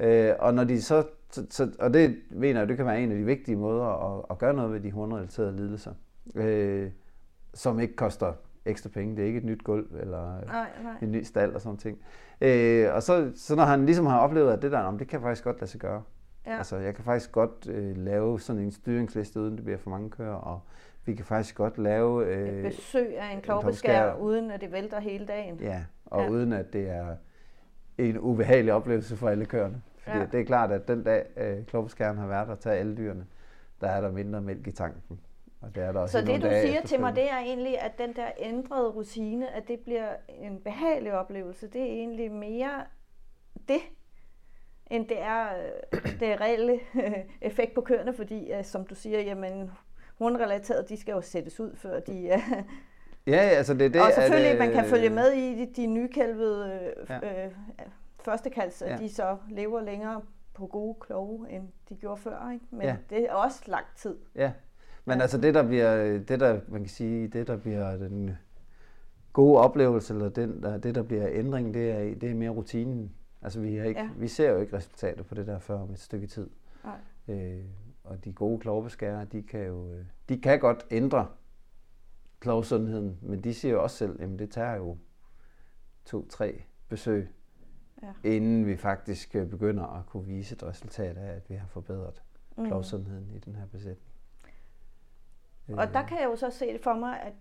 Speaker 2: øh, og når de så så, så, og det mener jeg, det kan være en af de vigtige måder at, at gøre noget ved de hornrelaterede lidelser, øh, som ikke koster ekstra penge. Det er ikke et nyt gulv eller
Speaker 1: nej, nej.
Speaker 2: en ny stald og sådan ting. Øh, og så, så når han ligesom har oplevet, at det der, det kan faktisk godt lade sig gøre. Ja. Altså, jeg kan faktisk godt øh, lave sådan en styringsliste, uden det bliver for mange kører, og vi kan faktisk godt lave...
Speaker 1: Øh, et besøg af en klovbeskær, uden at det vælter hele dagen.
Speaker 2: Ja, og ja. uden at det er en ubehagelig oplevelse for alle køerne. Fordi ja. det er klart, at den dag øh, klovskæren har været der til alle dyrene, der er der mindre mælk i tanken. Og det er der
Speaker 1: Så det du siger til mig, det er egentlig, at den der ændrede rutine, at det bliver en behagelig oplevelse, det er egentlig mere det, end det er øh, det reelle effekt på køerne, fordi øh, som du siger, jamen hornrelateret, de skal jo sættes ud, før de er...
Speaker 2: Ja, altså det er det.
Speaker 1: Og selvfølgelig, at, man kan følge med i de, de nykælvede ja. øh, førstekalds, at ja. de så lever længere på gode kloge, end de gjorde før. Ikke? Men ja. det er også lang tid.
Speaker 2: Ja, men altså det der bliver, det der, man kan sige, det der bliver den gode oplevelse, eller den, der, det der bliver ændring, det er, det er mere rutinen. Altså vi, har ikke, ja. vi ser jo ikke resultater på det der før om et stykke tid.
Speaker 1: Nej. Øh,
Speaker 2: og de gode klovbeskærer, de kan jo, de kan godt ændre klovsundheden, men de siger jo også selv, at det tager jo to-tre besøg ja. inden vi faktisk øh, begynder at kunne vise et resultat af, at vi har forbedret mm. klovsundheden i den her besætning.
Speaker 1: Og der kan jeg jo så se det for mig, at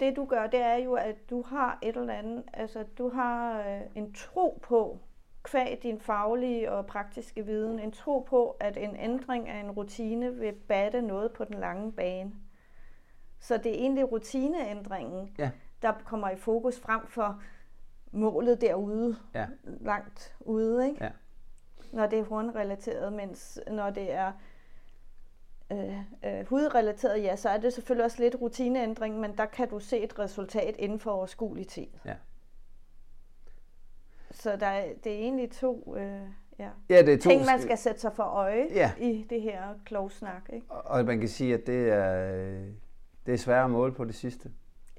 Speaker 1: det du gør, det er jo, at du har et eller andet, altså du har øh, en tro på kvæg din faglige og praktiske viden, en tro på, at en ændring af en rutine vil batte noget på den lange bane. Så det er egentlig rutineændringen,
Speaker 2: Ja.
Speaker 1: der kommer i fokus frem for målet derude,
Speaker 2: Ja.
Speaker 1: langt ude, ikke?
Speaker 2: Ja.
Speaker 1: når det er hornrelateret, mens når det er øh, øh, hudrelateret, ja, så er det selvfølgelig også lidt rutineændring, men der kan du se et resultat inden for overskuelig tid.
Speaker 2: Ja.
Speaker 1: Så der er, det er egentlig to øh, ja,
Speaker 2: Ja, det er to
Speaker 1: ting, man skal sætte sig for øje
Speaker 2: Ja.
Speaker 1: i det her klogsnak. Ikke?
Speaker 2: Og og man kan sige, at det er, det er svært at måle på det sidste.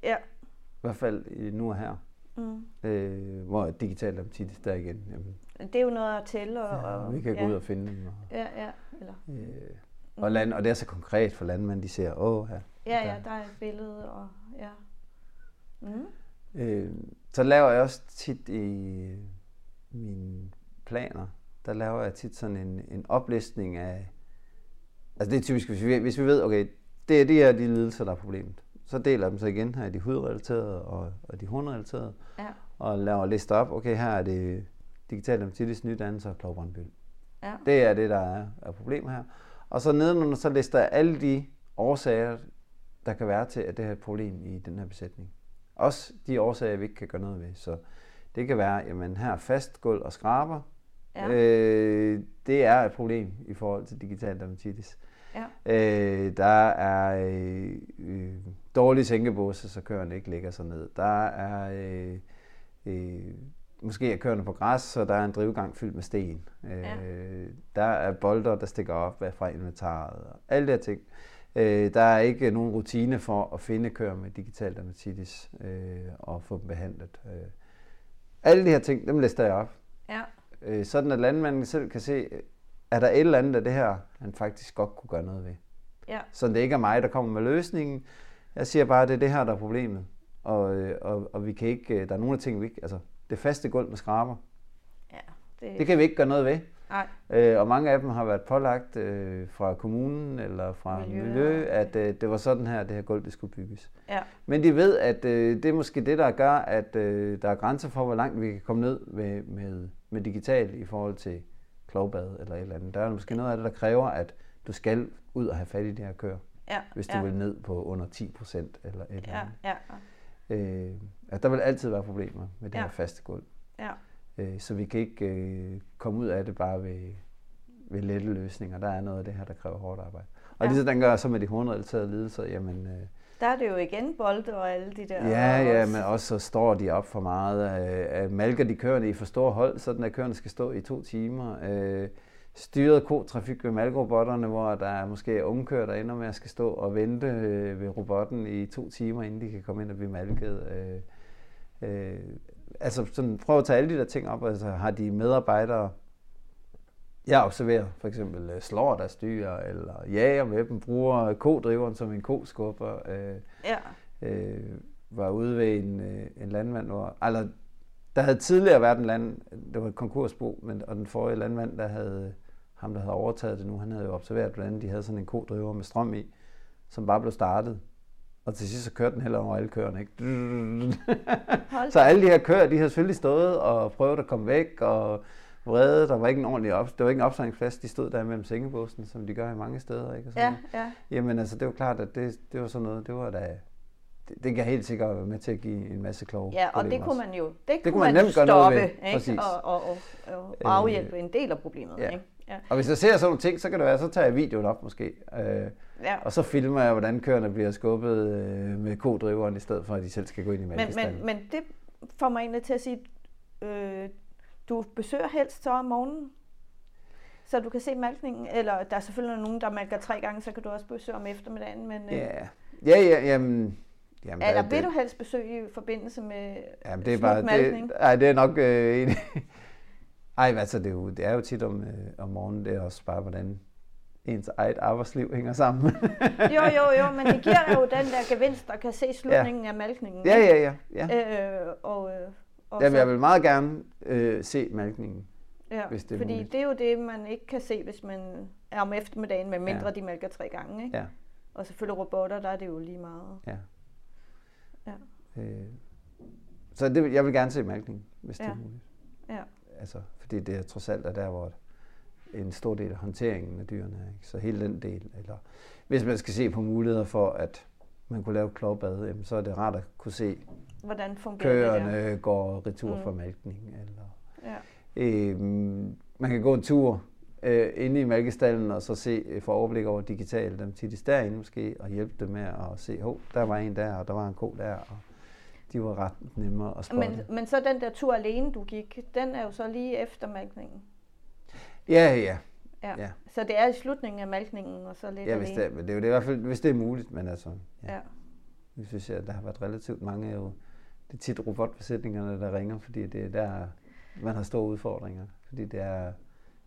Speaker 1: Ja.
Speaker 2: I hvert fald nu og her.
Speaker 1: Mm.
Speaker 2: Øh, hvor digital apatitis der igen. Jamen,
Speaker 1: Det er jo noget at tælle. Og,
Speaker 2: ja,
Speaker 1: og,
Speaker 2: vi kan
Speaker 1: ja.
Speaker 2: gå ud og finde dem. Og,
Speaker 1: Ja, ja. Eller,
Speaker 2: øh, og, land, og det er så konkret for landmænd, de ser, åh her.
Speaker 1: ja, ja, der er et billede. Og, ja. Mm.
Speaker 2: Øh, så laver jeg også tit i mine planer, der laver jeg tit sådan en, en oplistning af, altså det er typisk, hvis vi, hvis vi ved, okay, det er de her de lidelser, der er problemet. Så deler jeg dem så igen her i de hudrelaterede og, og de hornrelaterede,
Speaker 1: Ja.
Speaker 2: og laver lister op, okay, her er det digital dermatitis, nydannelse og klovbrandbyld.
Speaker 1: Ja.
Speaker 2: Det er det, der er, er problemer her. Og så nedenunder, så lister jeg alle de årsager, der kan være til, at det her er et problem i den her besætning. Også de årsager, vi ikke kan gøre noget ved. Så det kan være, jamen her er fast gulv og skraber.
Speaker 1: Ja.
Speaker 2: Øh, det er et problem i forhold til digital dermatitis.
Speaker 1: Ja.
Speaker 2: Øh, der er øh, øh, dårlig sænkebåse, så køerne ikke ligger sig ned. Der er øh, øh, måske er køerne på græs, så der er en drivgang fyldt med sten. Øh,
Speaker 1: Ja.
Speaker 2: Der er bolder, der stikker op fra inventaret. Og alle de her ting. Øh, der er ikke nogen rutine for at finde køer med digital dermatitis øh, og få dem behandlet. Øh. Alle de her ting, dem lister jeg op.
Speaker 1: Ja.
Speaker 2: Øh, sådan at landmanden selv kan se, er der et eller andet af det her, han faktisk godt kunne gøre noget ved.
Speaker 1: Ja.
Speaker 2: Så det ikke er mig, der kommer med løsningen. Jeg siger bare, at det er det her, der er problemet. Og, øh, og, og vi kan ikke, øh, der er nogle af ting, vi ikke, altså det faste gulv med skraber,
Speaker 1: ja. Det,
Speaker 2: det kan vi ikke gøre noget ved.
Speaker 1: Nej.
Speaker 2: Øh, og mange af dem har været pålagt øh, fra kommunen eller fra
Speaker 1: Miljø,
Speaker 2: miljø, at øh, det var sådan her, det her gulv det skulle bygges.
Speaker 1: Ja.
Speaker 2: Men de ved, at øh, det er måske det, der gør, at øh, der er grænser for, hvor langt vi kan komme ned med, med, med digital i forhold til klovbad eller et eller andet. Der er måske noget af det, der kræver, at du skal ud og have fat i de her køer,
Speaker 1: Ja.
Speaker 2: hvis du
Speaker 1: ja.
Speaker 2: vil ned på under 10 procent eller et eller
Speaker 1: Ja,
Speaker 2: andet.
Speaker 1: ja,
Speaker 2: Øh, at der vil altid være problemer med det
Speaker 1: Ja.
Speaker 2: her faste gulv.
Speaker 1: ja.
Speaker 2: Øh, så vi kan ikke øh, komme ud af det bare ved, ved lette løsninger. Der er noget af det her, der kræver hårdt arbejde. Og
Speaker 1: Ja.
Speaker 2: lige så den gør så med de hornrelaterede lidelser, jamen... Øh,
Speaker 1: Der er det jo igen bolde og alle de der.
Speaker 2: Ja,
Speaker 1: og
Speaker 2: ja, men også så står de op for meget. Øh, øh, malker de køerne i for store hold, sådan at køerne skal stå i to timer. Øh, styret kotrafik ved malkerobotterne, hvor der er måske unge køer, der ender med at skal stå og vente øh, ved robotten i to timer, inden de kan komme ind og blive malket. Øh, øh, altså sådan, prøv at tage alle de der ting op. Altså, har de medarbejdere, jeg observerer for eksempel øh, slår deres dyr, eller jager med dem, bruger kodriveren som en koskubber. Øh,
Speaker 1: Ja,
Speaker 2: øh, var ude ved en, øh, en landmand, hvor, eller, der havde tidligere været en land, det var et konkursbo, men, og den forrige landmand, der havde, ham der havde overtaget det nu, han havde jo observeret, hvordan de havde sådan en kodriver med strøm i, som bare blev startet. Og til sidst så kørte den heller over alle køerne, ikke? Så alle de her køer, de har selvfølgelig stået og prøvet at komme væk, og vrede, der var ikke en ordentlig op, der var ikke en opstillingsplads, de stod der mellem sengebåsen, som de gør i mange steder, ikke? Og sådan
Speaker 1: Ja, ja.
Speaker 2: Jamen altså, det var klart, at det, det var sådan noget, det var da, det, det kan helt sikkert være med til at give en masse klog.
Speaker 1: Ja, og det kunne man jo det,
Speaker 2: kunne
Speaker 1: kunne
Speaker 2: man
Speaker 1: man
Speaker 2: nemt gøre noget
Speaker 1: stoppe,
Speaker 2: ved,
Speaker 1: ikke? Og, og, og, og afhjælpe en del af problemet.
Speaker 2: ja.
Speaker 1: Ikke? Ja.
Speaker 2: Og hvis jeg ser sådan nogle ting, så kan det være, så tager jeg videoen op måske. Øh,
Speaker 1: Ja.
Speaker 2: og så filmer jeg, hvordan køerne bliver skubbet øh, med kodriveren, i stedet for at de selv skal gå ind i
Speaker 1: Men,
Speaker 2: malkestallen.
Speaker 1: men, men det får mig egentlig til at sige, øh, du besøger helst så om morgenen, så du kan se malkningen, eller der er selvfølgelig nogen, der malker tre gange, så kan du også besøge om eftermiddagen, men øh,
Speaker 2: Ja, ja, ja, jamen... jamen
Speaker 1: eller vil
Speaker 2: det-
Speaker 1: du helst besøge i forbindelse med
Speaker 2: Jamen, det er bare... Det,
Speaker 1: malkning?
Speaker 2: ej, det er nok... Øh, en, ej, altså, det er, jo, det er jo tit om, øh, om morgenen, det er også bare, hvordan ens eget arbejdsliv hænger sammen.
Speaker 1: Jo, jo, jo, men det giver jo den der gevinst, der kan se slutningen af malkningen.
Speaker 2: ja, ja, ja. ja.
Speaker 1: Øh, og, øh, og
Speaker 2: Jamen,
Speaker 1: så-
Speaker 2: jeg vil meget gerne øh, se malkningen.
Speaker 1: Ja,
Speaker 2: hvis det er
Speaker 1: fordi
Speaker 2: muligt.
Speaker 1: det er jo det, man ikke kan se, hvis man er om eftermiddagen, med mindre
Speaker 2: Ja.
Speaker 1: de mælker tre gange. Ikke?
Speaker 2: Ja,
Speaker 1: Og selvfølgelig robotter, der er det jo lige meget.
Speaker 2: ja.
Speaker 1: Ja.
Speaker 2: Øh, så det, vil- jeg vil gerne se malkningen, hvis det
Speaker 1: Ja.
Speaker 2: er muligt.
Speaker 1: Ja.
Speaker 2: Altså, fordi det er trods alt er der, hvor en stor del af håndteringen af dyrene er. Ikke? Så hele den del, eller hvis man skal se på muligheder for, at man kunne lave klovbad, jamen, så er det rart at kunne se,
Speaker 1: hvordan
Speaker 2: køerne
Speaker 1: det der?
Speaker 2: går retur mm. for malkning. Eller,
Speaker 1: Ja.
Speaker 2: øh, man kan gå en tur øh, inde i mælkestallen og så se, øh, få overblik over digitalt dem tit derinde måske, og hjælpe dem med at se, hov, der var en der, og der var en ko der, og de var ret nemme at spotte.
Speaker 1: Men, men så den der tur alene, du gik, den er jo så lige efter malkningen.
Speaker 2: Ja, ja.
Speaker 1: Ja.
Speaker 2: Ja.
Speaker 1: Så det er i slutningen af malkningen, og så lidt
Speaker 2: Ja, hvis
Speaker 1: alene.
Speaker 2: det, er- det er jo det i hvert fald, hvis det er muligt, men altså, ja.
Speaker 1: Ja.
Speaker 2: Jeg synes, at der har været relativt mange jo, det er tit robotbesætningerne, der ringer, fordi det er der, man har store udfordringer. Fordi det er,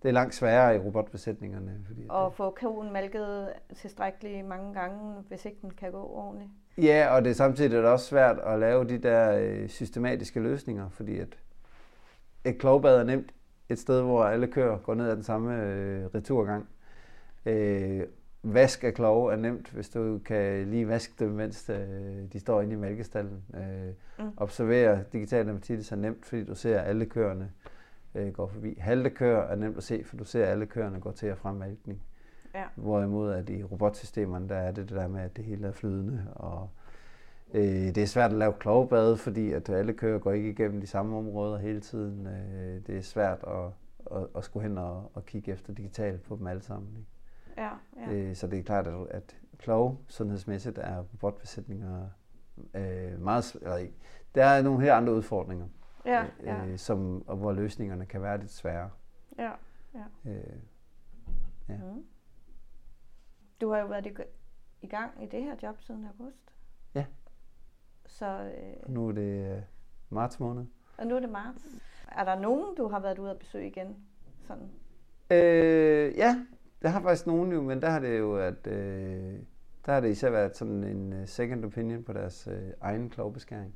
Speaker 2: det er langt sværere i robotbesætningerne. Fordi
Speaker 1: Og få koen malket tilstrækkeligt mange gange, hvis ikke den kan gå ordentligt.
Speaker 2: Ja, og det er samtidig er det også svært at lave de der øh, systematiske løsninger, fordi at et klovbad er nemt et sted, hvor alle kører går ned ad den samme øh, returgang. Øh, vask af klove er nemt, hvis du kan lige vaske dem, mens øh, de står inde i mælkestallen. Øh,
Speaker 1: Mm.
Speaker 2: Observere digital dermatitis er nemt, fordi du ser alle køerne øh, går forbi. Halte køer er nemt at se, for du ser alle køerne går til og fra malkning.
Speaker 1: Ja.
Speaker 2: Hvorimod at i robotsystemerne, der er det det der med, at det hele er flydende. Og, øh, det er svært at lave klovbad, fordi at alle køer går ikke igennem de samme områder hele tiden. Øh, det er svært at, at, at skulle hen og, og kigge efter digitalt på dem alle sammen. Ikke?
Speaker 1: Ja, ja.
Speaker 2: Øh, så det er klart, at, at klog sundhedsmæssigt er robotbesætninger øh, meget... Eller, ikke. der er nogle helt andre udfordringer,
Speaker 1: Ja, ja,
Speaker 2: øh, som, og hvor løsningerne kan være lidt svære.
Speaker 1: ja.
Speaker 2: Øh, Ja.
Speaker 1: Mm. Du har jo været i, gang i det her job siden august.
Speaker 2: Ja.
Speaker 1: Så, øh,
Speaker 2: nu er det øh, marts måned.
Speaker 1: og nu er det marts. Er der nogen, du har været ude at besøge igen? Sådan.
Speaker 2: Øh, ja, der har faktisk nogen jo, men der har det jo at, øh, der har det især været sådan en øh, second opinion på deres øh, egen klovbeskæring.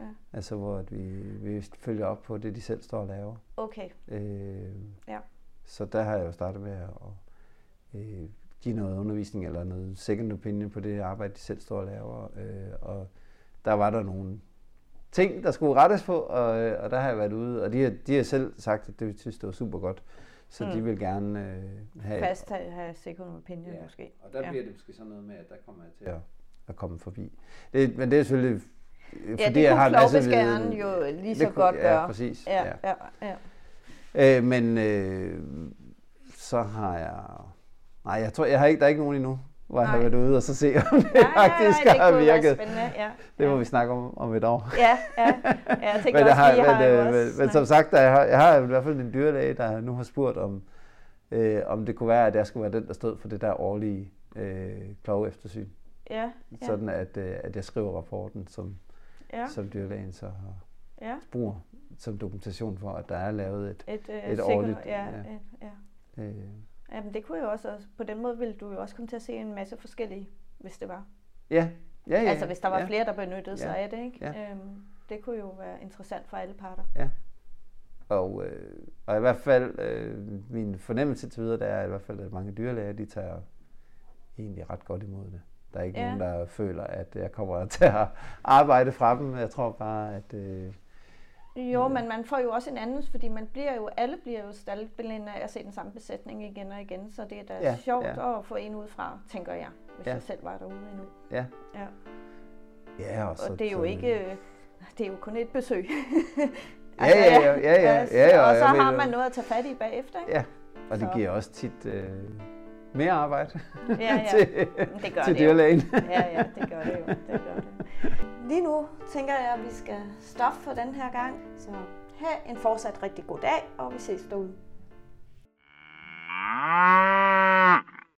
Speaker 1: Ja.
Speaker 2: Altså hvor at vi, vi følger op på det, de selv står og laver.
Speaker 1: Okay,
Speaker 2: Øh,
Speaker 1: Ja.
Speaker 2: Så der har jeg jo startet med at øh, give noget undervisning eller noget second opinion på det arbejde, de selv står og laver. Øh, og der var der nogle ting, der skulle rettes på, og, øh, og der har jeg været ude, og de har, de har selv sagt, at det synes, det var super godt. Så
Speaker 1: Mm.
Speaker 2: de vil gerne øh, have...
Speaker 1: fast have, have second opinion
Speaker 2: Ja,
Speaker 1: måske.
Speaker 2: Og der
Speaker 1: Ja.
Speaker 2: bliver det måske sådan noget med, at der kommer jeg til at, at komme forbi. Det, men det er selvfølgelig,
Speaker 1: Ja,
Speaker 2: fordi
Speaker 1: det
Speaker 2: jeg har en masse
Speaker 1: jo lige
Speaker 2: Det
Speaker 1: så
Speaker 2: kunne-
Speaker 1: godt
Speaker 2: ja,
Speaker 1: gøre.
Speaker 2: præcis.
Speaker 1: Ja,
Speaker 2: Ja.
Speaker 1: ja, ja.
Speaker 2: Øh, men øh, så har jeg... Nej, jeg tror, jeg har ikke, der er ikke nogen endnu, hvor jeg har
Speaker 1: Nej.
Speaker 2: været ude og så se, om det
Speaker 1: nej,
Speaker 2: faktisk
Speaker 1: nej, det
Speaker 2: har virket.
Speaker 1: spændende. Ja,
Speaker 2: Det må
Speaker 1: ja.
Speaker 2: vi snakke om om et år.
Speaker 1: Ja, ja. ja jeg tænker
Speaker 2: men,
Speaker 1: også,
Speaker 2: har,
Speaker 1: vi har
Speaker 2: men, øh,
Speaker 1: også
Speaker 2: men, men som sagt, jeg har, jeg har i hvert fald en dyrlæge, der nu har spurgt om, øh, om det kunne være, at jeg skulle være den, der stod for det der årlige øh, klove eftersyn.
Speaker 1: Ja, ja,
Speaker 2: Sådan at, øh, at jeg skriver rapporten, som,
Speaker 1: ja,
Speaker 2: som dyrlægen så har,
Speaker 1: ja.
Speaker 2: bruger som dokumentation for, at der er lavet et...
Speaker 1: Et, øh,
Speaker 2: Et
Speaker 1: sikkert-
Speaker 2: årligt,
Speaker 1: Ja,
Speaker 2: ja.
Speaker 1: ja. ja.
Speaker 2: Øh,
Speaker 1: Jamen, det kunne jo også, på den måde ville du jo også komme til at se en masse forskellige, hvis det var.
Speaker 2: ja, ja, ja.
Speaker 1: altså, hvis der var
Speaker 2: ja.
Speaker 1: flere, der benyttede sig
Speaker 2: Ja.
Speaker 1: af det, ikke?
Speaker 2: Ja.
Speaker 1: Øhm, det kunne jo være interessant for alle parter.
Speaker 2: Og, øh, og i hvert fald, øh, min fornemmelse til videre, det er i hvert fald, at mange dyrlæger, de tager egentlig ret godt imod det. Der er ikke
Speaker 1: Ja.
Speaker 2: ja. nogen, der føler, at jeg kommer til at arbejde fra dem. Jeg tror bare, at... Øh,
Speaker 1: Jo, men man får jo også en anden, fordi man bliver jo, alle bliver jo staldblinde af at se den samme besætning igen og igen, så det er da ja,
Speaker 2: Ja,
Speaker 1: sjovt
Speaker 2: ja.
Speaker 1: at få en ud fra, tænker jeg, hvis
Speaker 2: Ja.
Speaker 1: jeg selv var derude endnu.
Speaker 2: ja.
Speaker 1: Ja.
Speaker 2: Ja, og, så,
Speaker 1: Og det er jo ikke, det er jo kun et besøg.
Speaker 2: Ja, ja, ja, ja, ja, ja, ja,
Speaker 1: og så har man noget at tage fat i bagefter, ikke?
Speaker 2: Ja, og det
Speaker 1: Så.
Speaker 2: giver også tit øh, mere arbejde
Speaker 1: Ja, ja.
Speaker 2: til,
Speaker 1: Det gør
Speaker 2: til
Speaker 1: det
Speaker 2: dyrlægen.
Speaker 1: Ja, ja, det gør det jo. Det gør det. Lige nu tænker jeg, at vi skal stoppe for den her gang. Så have en fortsat rigtig god dag, og vi ses derude.
Speaker 3: Ah!